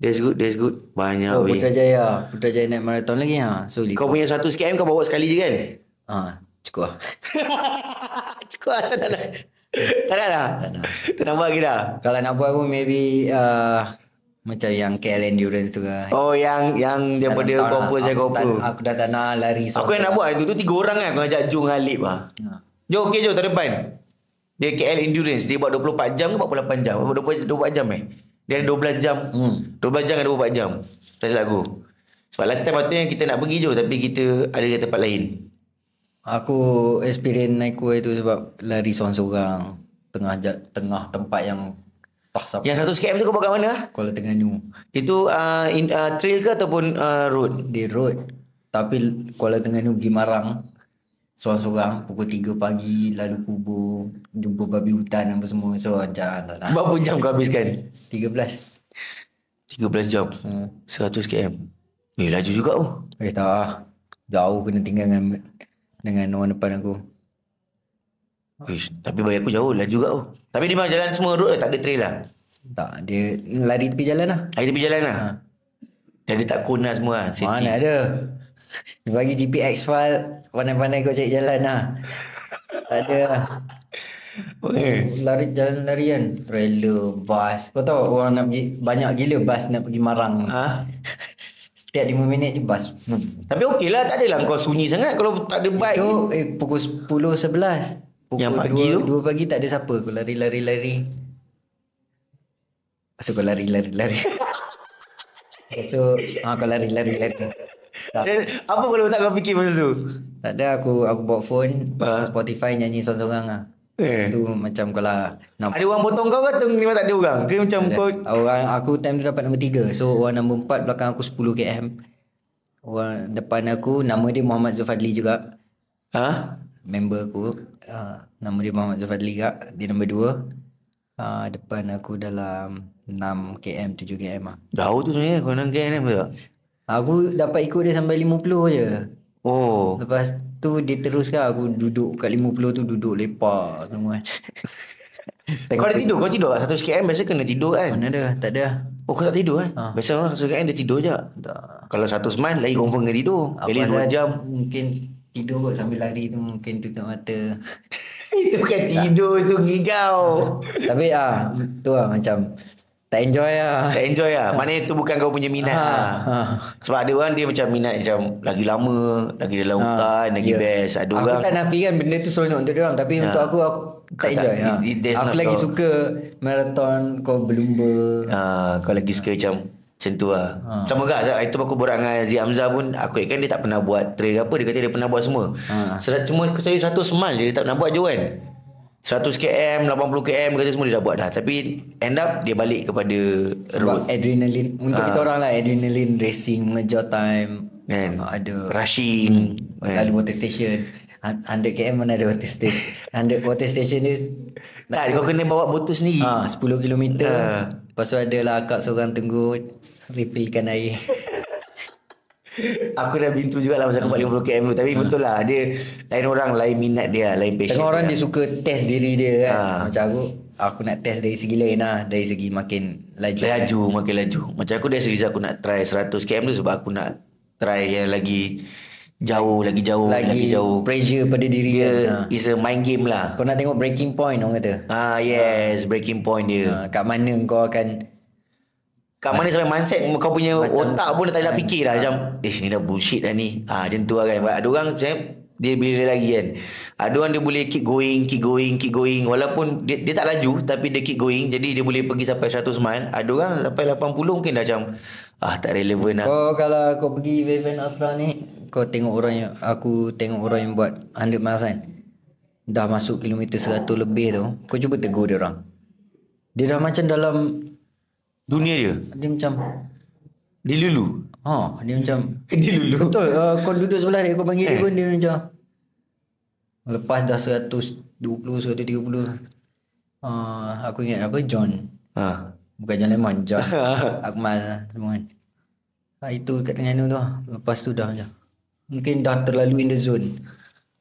That's good That's good Banyak Oh, weh Putrajaya. Putrajaya naik maraton lagi ha. So, Kau punya 100 km kau bawa sekali je kan Ha, cukup lah. Cukup lah tak nak Tak nak lah. Tak nak. Tak nak buat lagi dah. Kalau nak buat pun maybe uh, macam yang KL Endurance tu kan. Oh yang yang daripada kau apa lah. saya kau Aku tak- dah tak nak lari Aku yang nak buat itu tu tiga orang kan Aku ajak Jung Alip lah. Ha. Jom okey jom tahun depan. Dia KL Endurance Dia buat 24 jam ke 48 jam? Apa 24, 24 jam eh? Dia ada 12 jam. Hmm. 12 jam ke 24 jam? Tak silap aku. Sebab last time patutnya kita nak pergi je Tapi kita ada di tempat lain Aku experience naik kuih tu sebab lari seorang-seorang tengah tengah tempat yang tak siapa Yang 100 km tu kau buat kat mana? Kuala Terengganu. Itu uh, in, uh, trail ke ataupun uh, road? Di road tapi Kuala Terengganu pergi Marang seorang-seorang pukul 3 pagi lalu kubur jumpa babi hutan apa semua so macam tak nak Berapa jam kau habiskan? 13 13 jam hmm. 100 km Eh laju juga oh. eh tak lah jauh kena tinggal dengan dengan orang depan aku Uish, tapi bagi aku jauh laju juga oh. Tapi dia memang jalan semua road tak ada trail lah. tak dia lari tepi jalan lah Air tepi jalan lah. Dan dia tak kona semua lah. Safety. mana ada dia bagi GPX file pandai-pandai kau cari jalan lah tak ada lah Eh. lari jalan larian trailer bas kau tahu orang nak pergi banyak gila bas nak pergi Marang Ha? setiap 5 minit je bas Vum. Tapi okey lah. Tak adalah kau sunyi sangat kalau tak ada bike. itu eh, pukul 10 11 pukul Yang pagi tu? 2, 2 pagi tak ada siapa kau lari lari lari so kau lari lari lari so ha, kau lari lari lari Apa kalau tak kau fikir masa tu? tak ada aku aku bawa phone Ha. Spotify nyanyi seorang-seorang lah Eh. tu macam kalau nak Ada orang potong kau ke atau memang tak ada orang? Ke macam kau... Orang aku time tu dapat nombor 3. So orang nombor 4 belakang aku 10 km. Orang depan aku nama dia Muhammad Zulfadli juga. Ha? Member aku. Uh, nama dia Muhammad Zulfadli juga. Dia nombor 2. Uh, depan aku dalam 6 km 7 km lah. Jauh tu sebenarnya kau nak betul tak? Aku dapat ikut dia sampai 50 je. Oh. Lepas tu dia teruskan aku duduk kat 50 tu duduk lepak semua. Kau ada tidur? Kau tidur tak? 100 km biasa kena tidur kan? Mana ada? Tak ada. Oh kau tak tidur kan? Ha. Biasa orang 100 km dia tidur je. Tak. Kalau 100 man lagi confirm kena tidur. Least 2 rasa jam. Mungkin tidur kot sambil lari tu mungkin tutup mata. Itu bukan tidur tu ngigau. Tapi ah tu lah macam Tak enjoy lah. Tak enjoy lah. Maknanya tu bukan kau punya minat Ha, lah. ha. Sebab ada orang dia macam minat macam lagi lama, lagi dalam hutan, lagi Ya. best. Ada aku orang tak nafikan benda tu seronok untuk dia orang tapi untuk aku aku Kau tak tak- enjoy. ha. it- there's Aku lagi kau- suka marathon kau berlumba. Ah, kau lagi suka macam macam tu lah. Ha. Sama juga sebab itu aku borak dengan Aziz Hamzah pun aku kan dia tak pernah buat trail apa dia kata dia pernah buat semua. Ha. Cuma saya 100 mile je dia tak pernah buat je kan. 100 km, 80 km kata semua dia dah buat dah. Tapi end up dia balik kepada road. Sebab adrenaline untuk kita orang lah adrenaline racing mengejar time Kan? Ah, ada Rushing. kan? lalu water station 100 km mana ada water station 100 water station ni Tak, kau kena bawa botol sendiri. ha, 10 km Ha. lepas tu ada lah akak seorang tunggu refillkan air Aku dah bintu juga lah masa aku buat 50 km tu. Tapi betul lah. Dia lain orang, lain minat dia, lain passion Tengok orang dia. dia suka test diri dia kan Ha. Macam aku Aku nak test dari segi lain lah Dari segi makin laju Laju, makin laju. Macam aku dari segi aku nak try 100 km tu sebab aku nak try yang lagi jauh, lagi jauh, lagi, Lagi jauh. pressure pada diri Dia kan ha. is a mind game lah. Kau nak tengok breaking point orang kata Ah yes, breaking point dia. ha, Kat mana kau akan Kat mana sampai mindset kau punya Macam- otak pun dah tak nak fikir dah macam eh ni dah bullshit dah ni. Ah macam tu lah kan. Ada orang macam dia bila dia lagi kan. Ada orang dia boleh keep going, keep going, keep going walaupun dia, dia tak laju tapi dia keep going jadi dia boleh pergi sampai 100 mile. Ada orang sampai 80 mungkin dah macam ah tak relevan lah. Kau kalau kau pergi event ultra ni Kau tengok orang yang Aku tengok orang yang buat 100 miles kan Dah masuk kilometer 100 lebih tu Kau cuba tegur dia orang Dia dah macam dalam Dunia dia. Dia macam Dia lulu. Ha Dia macam Dia lulu. Betul uh, Kau duduk sebelah dia Kau panggil dia pun Dia macam Lepas dah 120 130 uh, Aku ingat apa John Ha. Bukan John Lemon John Akmal lah semua kan ha, Itu kat Terengganu tu lah Lepas tu dah macam Mungkin dah terlalu in the zone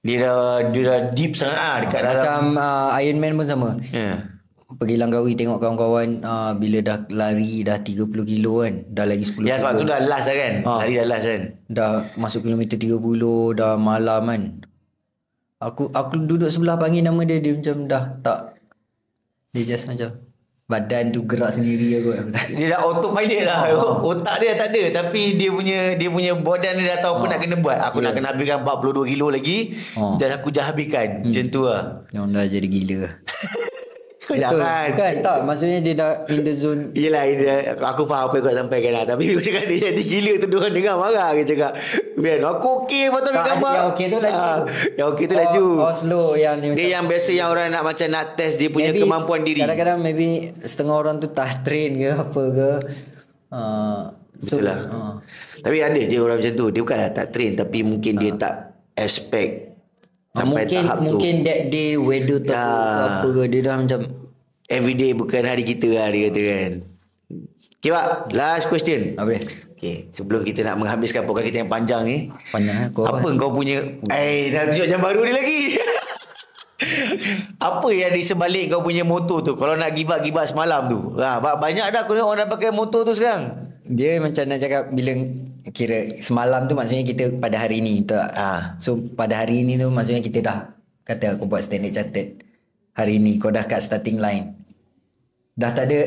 Dia dah dia dah deep sangat ah dekat dalam. Macam uh, Iron Man pun sama Ya. Pergi Langkawi tengok kawan-kawan uh, Bila dah lari dah 30 kilo kan Dah lagi 10 Ya sebab tu dah last lah kan. Ha. Lari dah last kan. Dah masuk kilometer 30 Dah malam kan Aku aku duduk sebelah panggil nama dia Dia macam dah tak Dia just macam Badan tu gerak sendiri aku, Dia dah autopilot lah. Otak dia tak ada tapi dia punya dia punya badan dia dah tahu apa nak kena buat. Aku nak kena habiskan 42 kilo lagi. Oh. Dan aku dah habiskan. Macam tu lah. Yang dah jadi gila Kau jangan. Kan? Tak Maksudnya dia dah in the zone. Yelah dia, aku faham apa yang kau sampaikan lah. Tapi aku cakap dia jadi gila tu Diorang dengar marah Dia cakap Man aku okey tu ambil Tak, gambar. yang okey tu laju. Ah, Yang okey tu Oh, laju. oh, slow yang dia Dia yang biasa Yang orang nak macam Nak test dia punya Maybe kemampuan diri. Kadang-kadang maybe Setengah orang tu tak train ke Apa ke. Uh, Betul lah. uh, Tapi ada je orang macam tu. Dia bukanlah tak train Tapi mungkin dia tak Expect Sampai Mungkin tahap tu. Mungkin that day Weather tu Ya. Apa ke Dia dah macam Everyday bukan hari kita lah Dia kata kan. Okay Pak. Last question. Dia Okay Sebelum kita nak menghabiskan Program kita yang panjang ni Panjang eh kau apa kau punya Eh dah tunjuk jam baru ni lagi. Apa yang di sebalik kau punya motor tu? Kalau nak give up Give up semalam tu. Ha, ba- Banyak dah tengok orang dah pakai motor tu sekarang. Dia macam nak cakap Bila Kira semalam tu Maksudnya kita pada hari ni Betul tak? Ah. So pada hari ni tu Maksudnya kita dah Kata aku buat standard chartered Hari ni. Kau dah kat starting line Dah tak ada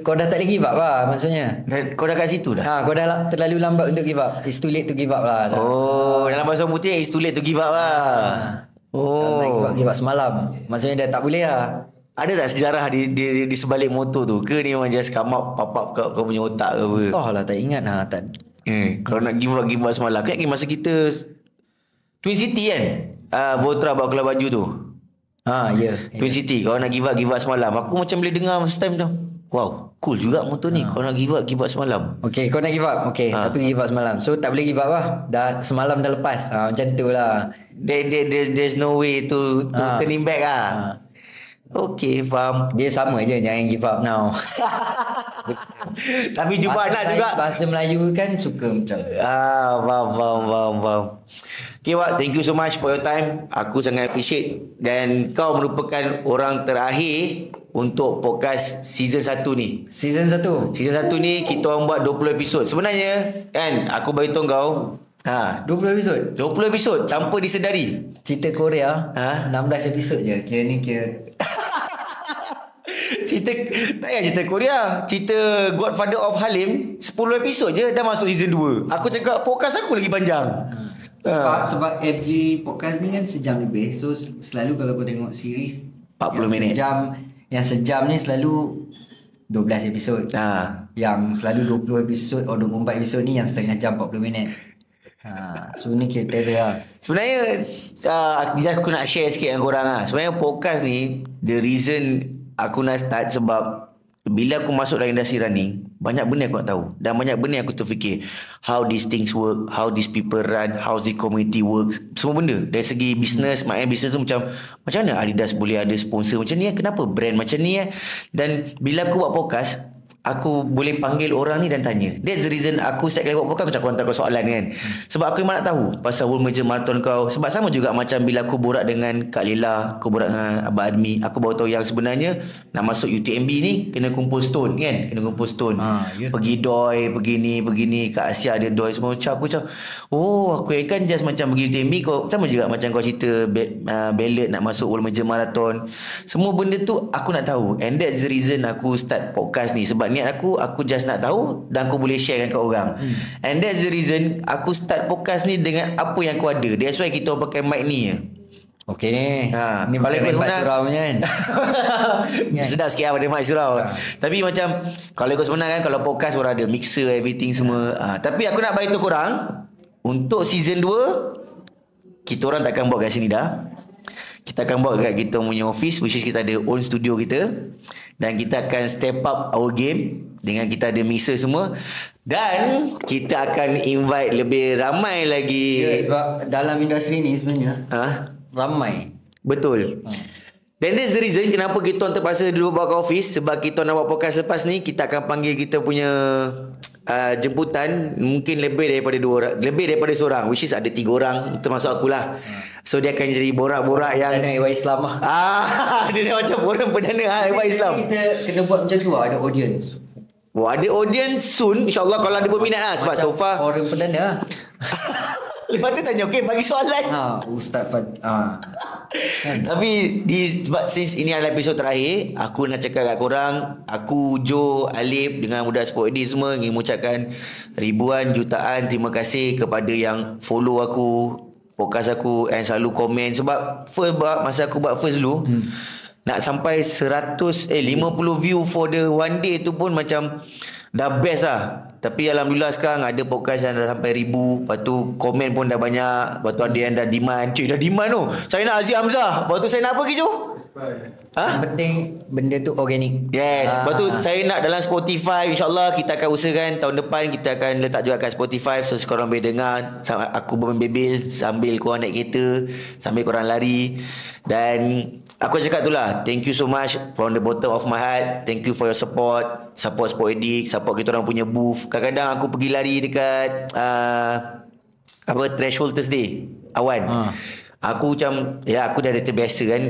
Kau, dah tak ada give up lah Maksudnya Kau dah kat situ dah Ha, kau dah la- terlalu lambat untuk give up. It's too late to give up lah. Dah. Oh Dalam bahasa putih It's too late to give up lah Dah nak give Oh up, give up semalam. Maksudnya dah tak boleh lah. Ada tak sejarah di, di, di sebalik motor tu Ke ni memang just come up Pop up kau, kau punya otak ke apa Oh lah tak ingat lah. Tak. Eh, kalau nak give up give up semalam. Kan masa kita Twin City kan? Ah, uh, Botra bawa keluar baju tu. Ha, ya. Twin City Kalau nak give up Give up semalam Aku macam boleh dengar Masa time tu Wow Cool juga motor ni Kalau nak give up Give up semalam Okay, kau nak give up. Okay, Ha. tapi give up semalam. So tak boleh give up lah. Dah semalam dah lepas. Ha, macam tu lah. there, there, there, There's no way To, to Ha. turning back lah Ha. Okay faham Dia sama je jangan give up now. Tapi jumpa Bahasa anak Melayu- juga Bahasa Melayu kan suka macam. Ah, faham, faham, faham, faham. Okay, Wak. Thank you so much for your time. Aku sangat appreciate. Dan kau merupakan orang terakhir untuk podcast season 1 ni. Season 1. Season 1 ni kita orang buat 20 episod. Sebenarnya kan aku beritahu kau ha 20 episod. 20 episod tanpa disedari. Cerita Korea Ha? 16 episod je. Kira ni kira cerita tak payah cerita Korea. Cerita Godfather of Halim 10 episod je dah masuk season 2. Aku cakap podcast aku lagi panjang. Sebab sebab every podcast ni kan sejam lebih. So selalu kalau kau tengok series 40 yang minit. Sejam yang sejam ni selalu 12 episod. Ha. Yang selalu 20 episod atau 24 episod ni yang setengah jam 40 minit. Ha, so ni kriteria lah. Sebenarnya uh, aku nak share sikit dengan korang lah. Sebenarnya podcast ni the reason aku nak start sebab bila aku masuk dalam industri running banyak benda aku nak tahu. Dan banyak benda aku terfikir. How these things work how these people run how the community works. Semua benda. Dari segi business maknanya business tu macam macam mana Adidas boleh ada sponsor macam ni eh? kenapa brand macam ni eh? Dan bila aku buat podcast Aku boleh panggil orang ni dan tanya. That's the reason aku start kali buat podcast aku cakap hantar kau soalan kan. Sebab aku memang nak tahu pasal World Major Marathon kau. Sebab sama juga macam bila aku borak dengan Kak Lila, aku borak dengan Abang Admi, aku baru tahu yang sebenarnya nak masuk UTMB ni kena kumpul stone kan. Kena kumpul stone. Ah, ya. Pergi doi, begini, begini. Kat Asia ada doi semua. Macam aku macam, oh aku kan just macam pergi UTMB kau. Sama juga macam kau cerita uh, ballot nak masuk World Major Marathon. Semua benda tu aku nak tahu. And that's the reason aku start podcast ni. Sebab niat aku, aku just nak tahu dan aku boleh share dengan kat orang. Hmm. And that's the reason aku start podcast ni dengan apa yang aku ada. That's why kita pakai mic ni je. Okey ni. Ha, ni kalau ikut tempat sebenar- surau punya kan. Sedap sikit lah pada mic surau. Tapi macam kalau ikut sebenar kan kalau podcast orang ada mixer everything semua. Ha, tapi aku nak bagi tu korang untuk season 2 kita orang takkan buat kat sini dah. Kita akan buat kat kita punya office which is kita ada own studio kita dan kita akan step up our game dengan kita ada mixer semua dan kita akan invite lebih ramai lagi. Ya, sebab dalam industri ni sebenarnya Ha? ramai. Betul. Then that's the reason kenapa kita orang terpaksa duduk buat kat office sebab kita nak buat podcast lepas ni kita akan panggil kita punya uh, jemputan mungkin lebih daripada dua orang lebih daripada seorang which is ada tiga orang termasuk akulah. So dia akan jadi borak-borak yang Dan Ewa Islam lah. ah dia macam orang perdana ah Ewan Islam. Kita kena buat macam tu lah, ada audience. Oh, ada audience soon insyaallah kalau ada berminat lah sebab so far Orang perdana lah. lepas tu tanya okey bagi soalan. Ha, Ustaz Fad. Ha. Tapi di sebab since ini adalah episod terakhir, aku nak cakap kat korang, aku Joe, Alip dengan budak Sport Edit semua ingin mengucapkan ribuan jutaan terima kasih kepada yang follow aku, podcast aku and selalu komen sebab first buat masa aku buat first dulu hmm. nak sampai 100 eh 50 view for the one day tu pun macam dah best lah. Tapi Alhamdulillah sekarang ada podcast yang dah sampai ribu. Lepas tu komen pun dah banyak. Lepas tu ada yang dah demand. Cuy dah demand tu. Saya nak Aziz Hamzah. Lepas tu saya nak apa lagi? Ha? Yang penting benda tu organik. Yes. Ah. Lepas tu saya nak dalam Spotify. InsyaAllah kita akan usahakan tahun depan kita akan letak juga kat Spotify. So korang boleh dengar. Aku berbebel sambil korang naik kereta. Sambil korang lari. Dan aku cakap tu lah. Thank you so much from the bottom of my heart. Thank you for your support. Support Sport Edit. Support kita orang punya booth. Kadang-kadang aku pergi lari dekat... Uh, apa threshold Thursday awan ha. Aku macam ya aku dah terbiasa kan.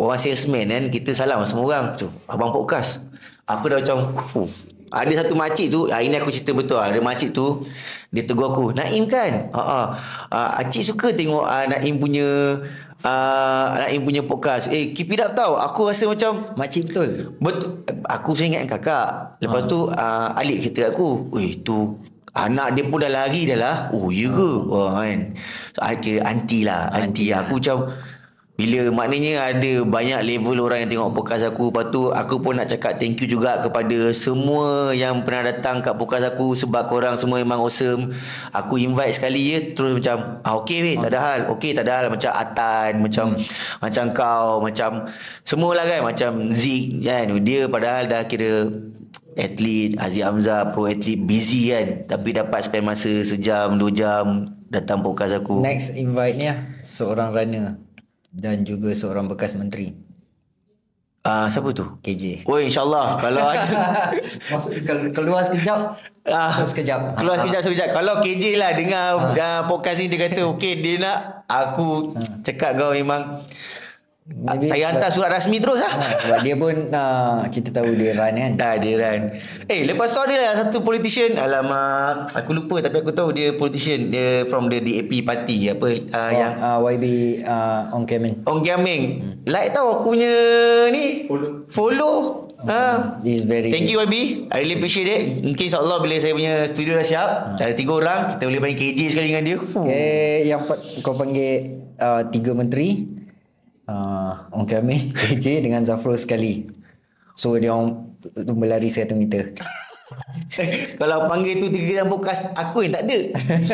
Orang salesman kan kita salam semua orang. Tu abang podcast. Aku dah macam fuh. Ada satu makcik tu hari ni aku cerita betul. Ada makcik tu dia tegur aku Naim kan? Ha uh, uh, acik suka tengok uh, Naim punya uh, Naim punya podcast. Eh keep it up tau. Aku rasa macam Makcik betul. Betul Aku saya ingat kakak. Lepas tu uh, Alik kata aku. Weh tu Anak dia pun dah lari dah lah. Oh ya ke? Wah kan. So, I kira aunty lah. Aunty lah. Aku macam bila maknanya ada banyak level orang yang tengok podcast aku Lepas tu aku pun nak cakap thank you juga kepada semua yang pernah datang kat podcast aku Sebab korang semua memang awesome. Aku invite sekali je terus macam ah, Okay weh tak ada hal. Okay tak ada hal. Macam Atan Macam macam kau Macam Semualah kan. Macam Zik kan. Dia padahal dah kira atlet Aziz Hamzah pro atlet busy kan tapi dapat spend masa sejam dua jam datang podcast aku Next invite ni lah seorang runner dan juga seorang bekas menteri Ah siapa tu? KJ. Oh insyaAllah Kalau ada keluar sekejap, ah, masuk sekejap. Keluar sekejap sekejap Kalau KJ lah Dengar ah. podcast ni Dia kata Okay dia nak Aku cakap kau memang Maybe Saya hantar surat rasmi terus lah Ha, sebab dia pun uh, kita tahu dia run kan. Dah dia kan Eh lepas tu ada lah satu politician Alamak Aku lupa Tapi aku tahu dia politician Dia from the DAP party Apa uh, Oh, Yang uh, YB uh, on Kemen. Ong Kiaming Like tau aku punya ni Follow. Follow Ha. It's very Thank you YB I really appreciate it Mungkin insyaAllah Bila saya punya studio dah siap Ada tiga orang Kita boleh main KJ sekali dengan dia Fuh. Eh, yang kau panggil uh, tiga menteri uh, Orang kami KJ dengan Zafrul sekali. So dia orang berlari 100 meter. Kalau panggil tu tiga dalam podcast Aku yang tak ada.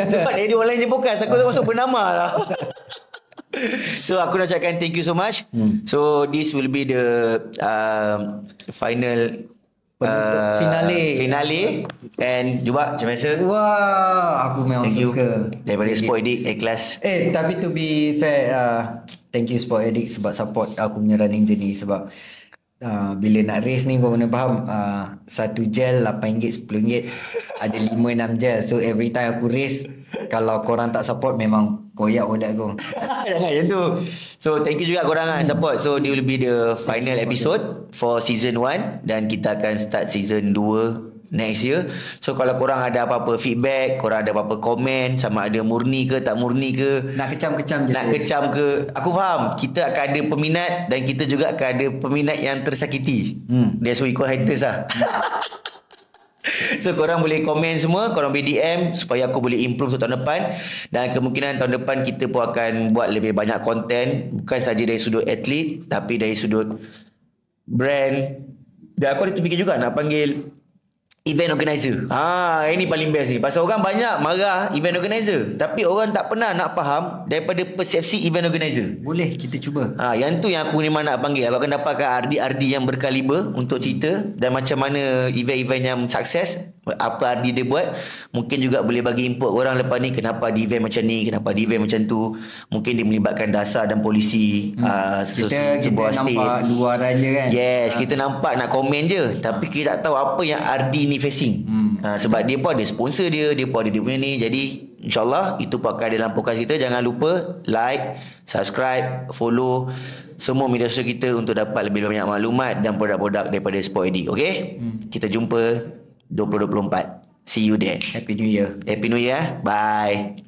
Sebab dia orang lain je podcast Takut masuk bernama lah. So aku nak cakapkan thank you so much. Hmm. So this will be the um, Final Penutup finale. Finale. And juga macam biasa. Wah, aku memang Thank you. suka. Daripada Sport Edik A-Class Eh, tapi to be fair, uh, thank you Sport Addict sebab support aku punya running journey. Sebab uh, bila nak race ni kau kena faham uh, satu gel RM8, RM10 ada 5-6 gel. So every time aku race kalau korang tak support memang koyak odak aku. Jangan macam tu. So thank you juga korang kan support. So this will be the final episode For season 1 Dan kita akan start season 2 Next year. So kalau korang ada apa-apa feedback Korang ada apa-apa komen Sama ada murni ke tak murni ke nak kecam-kecam je Nak tu. kecam ke Aku faham. Kita akan ada peminat Dan kita juga akan ada peminat yang tersakiti. Hmm. That's why we call haters lah. So korang boleh komen semua Korang boleh DM Supaya aku boleh improve untuk tahun depan. Dan kemungkinan tahun depan Kita pun akan buat lebih banyak konten Bukan saja dari sudut atlet Tapi dari sudut Brand. Dan aku ada terfikir juga Nak panggil Event organizer. Ah, Ini paling best ni. Pasal orang banyak marah Event organizer. Tapi orang tak pernah nak faham Daripada persepsi event organizer. Boleh kita cuba. Ha, yang tu yang aku memang nak panggil. Aku akan dapatkan RD-RD yang berkaliber untuk cerita dan macam mana event-event yang sukses, apa RD dia buat. Mungkin juga boleh bagi input orang lepas ni kenapa di event macam ni, kenapa di event macam tu. Mungkin dia melibatkan dasar dan polisi hmm. uh, kita kita nampak luaran je kan? Yes, kita nampak nak komen je. Tapi kita tak tahu apa yang RD ni facing. Hmm. Ha, sebab dia pun ada sponsor dia, dia pun ada dia punya ni. Jadi insyaallah itu pun akan ada dalam podcast kita. Jangan lupa like, subscribe, follow semua media sosial kita untuk dapat lebih banyak maklumat dan produk-produk daripada Sport Edik. Okay? Hmm. Kita jumpa 2024. See you there. happy new year Happy New Year. Bye.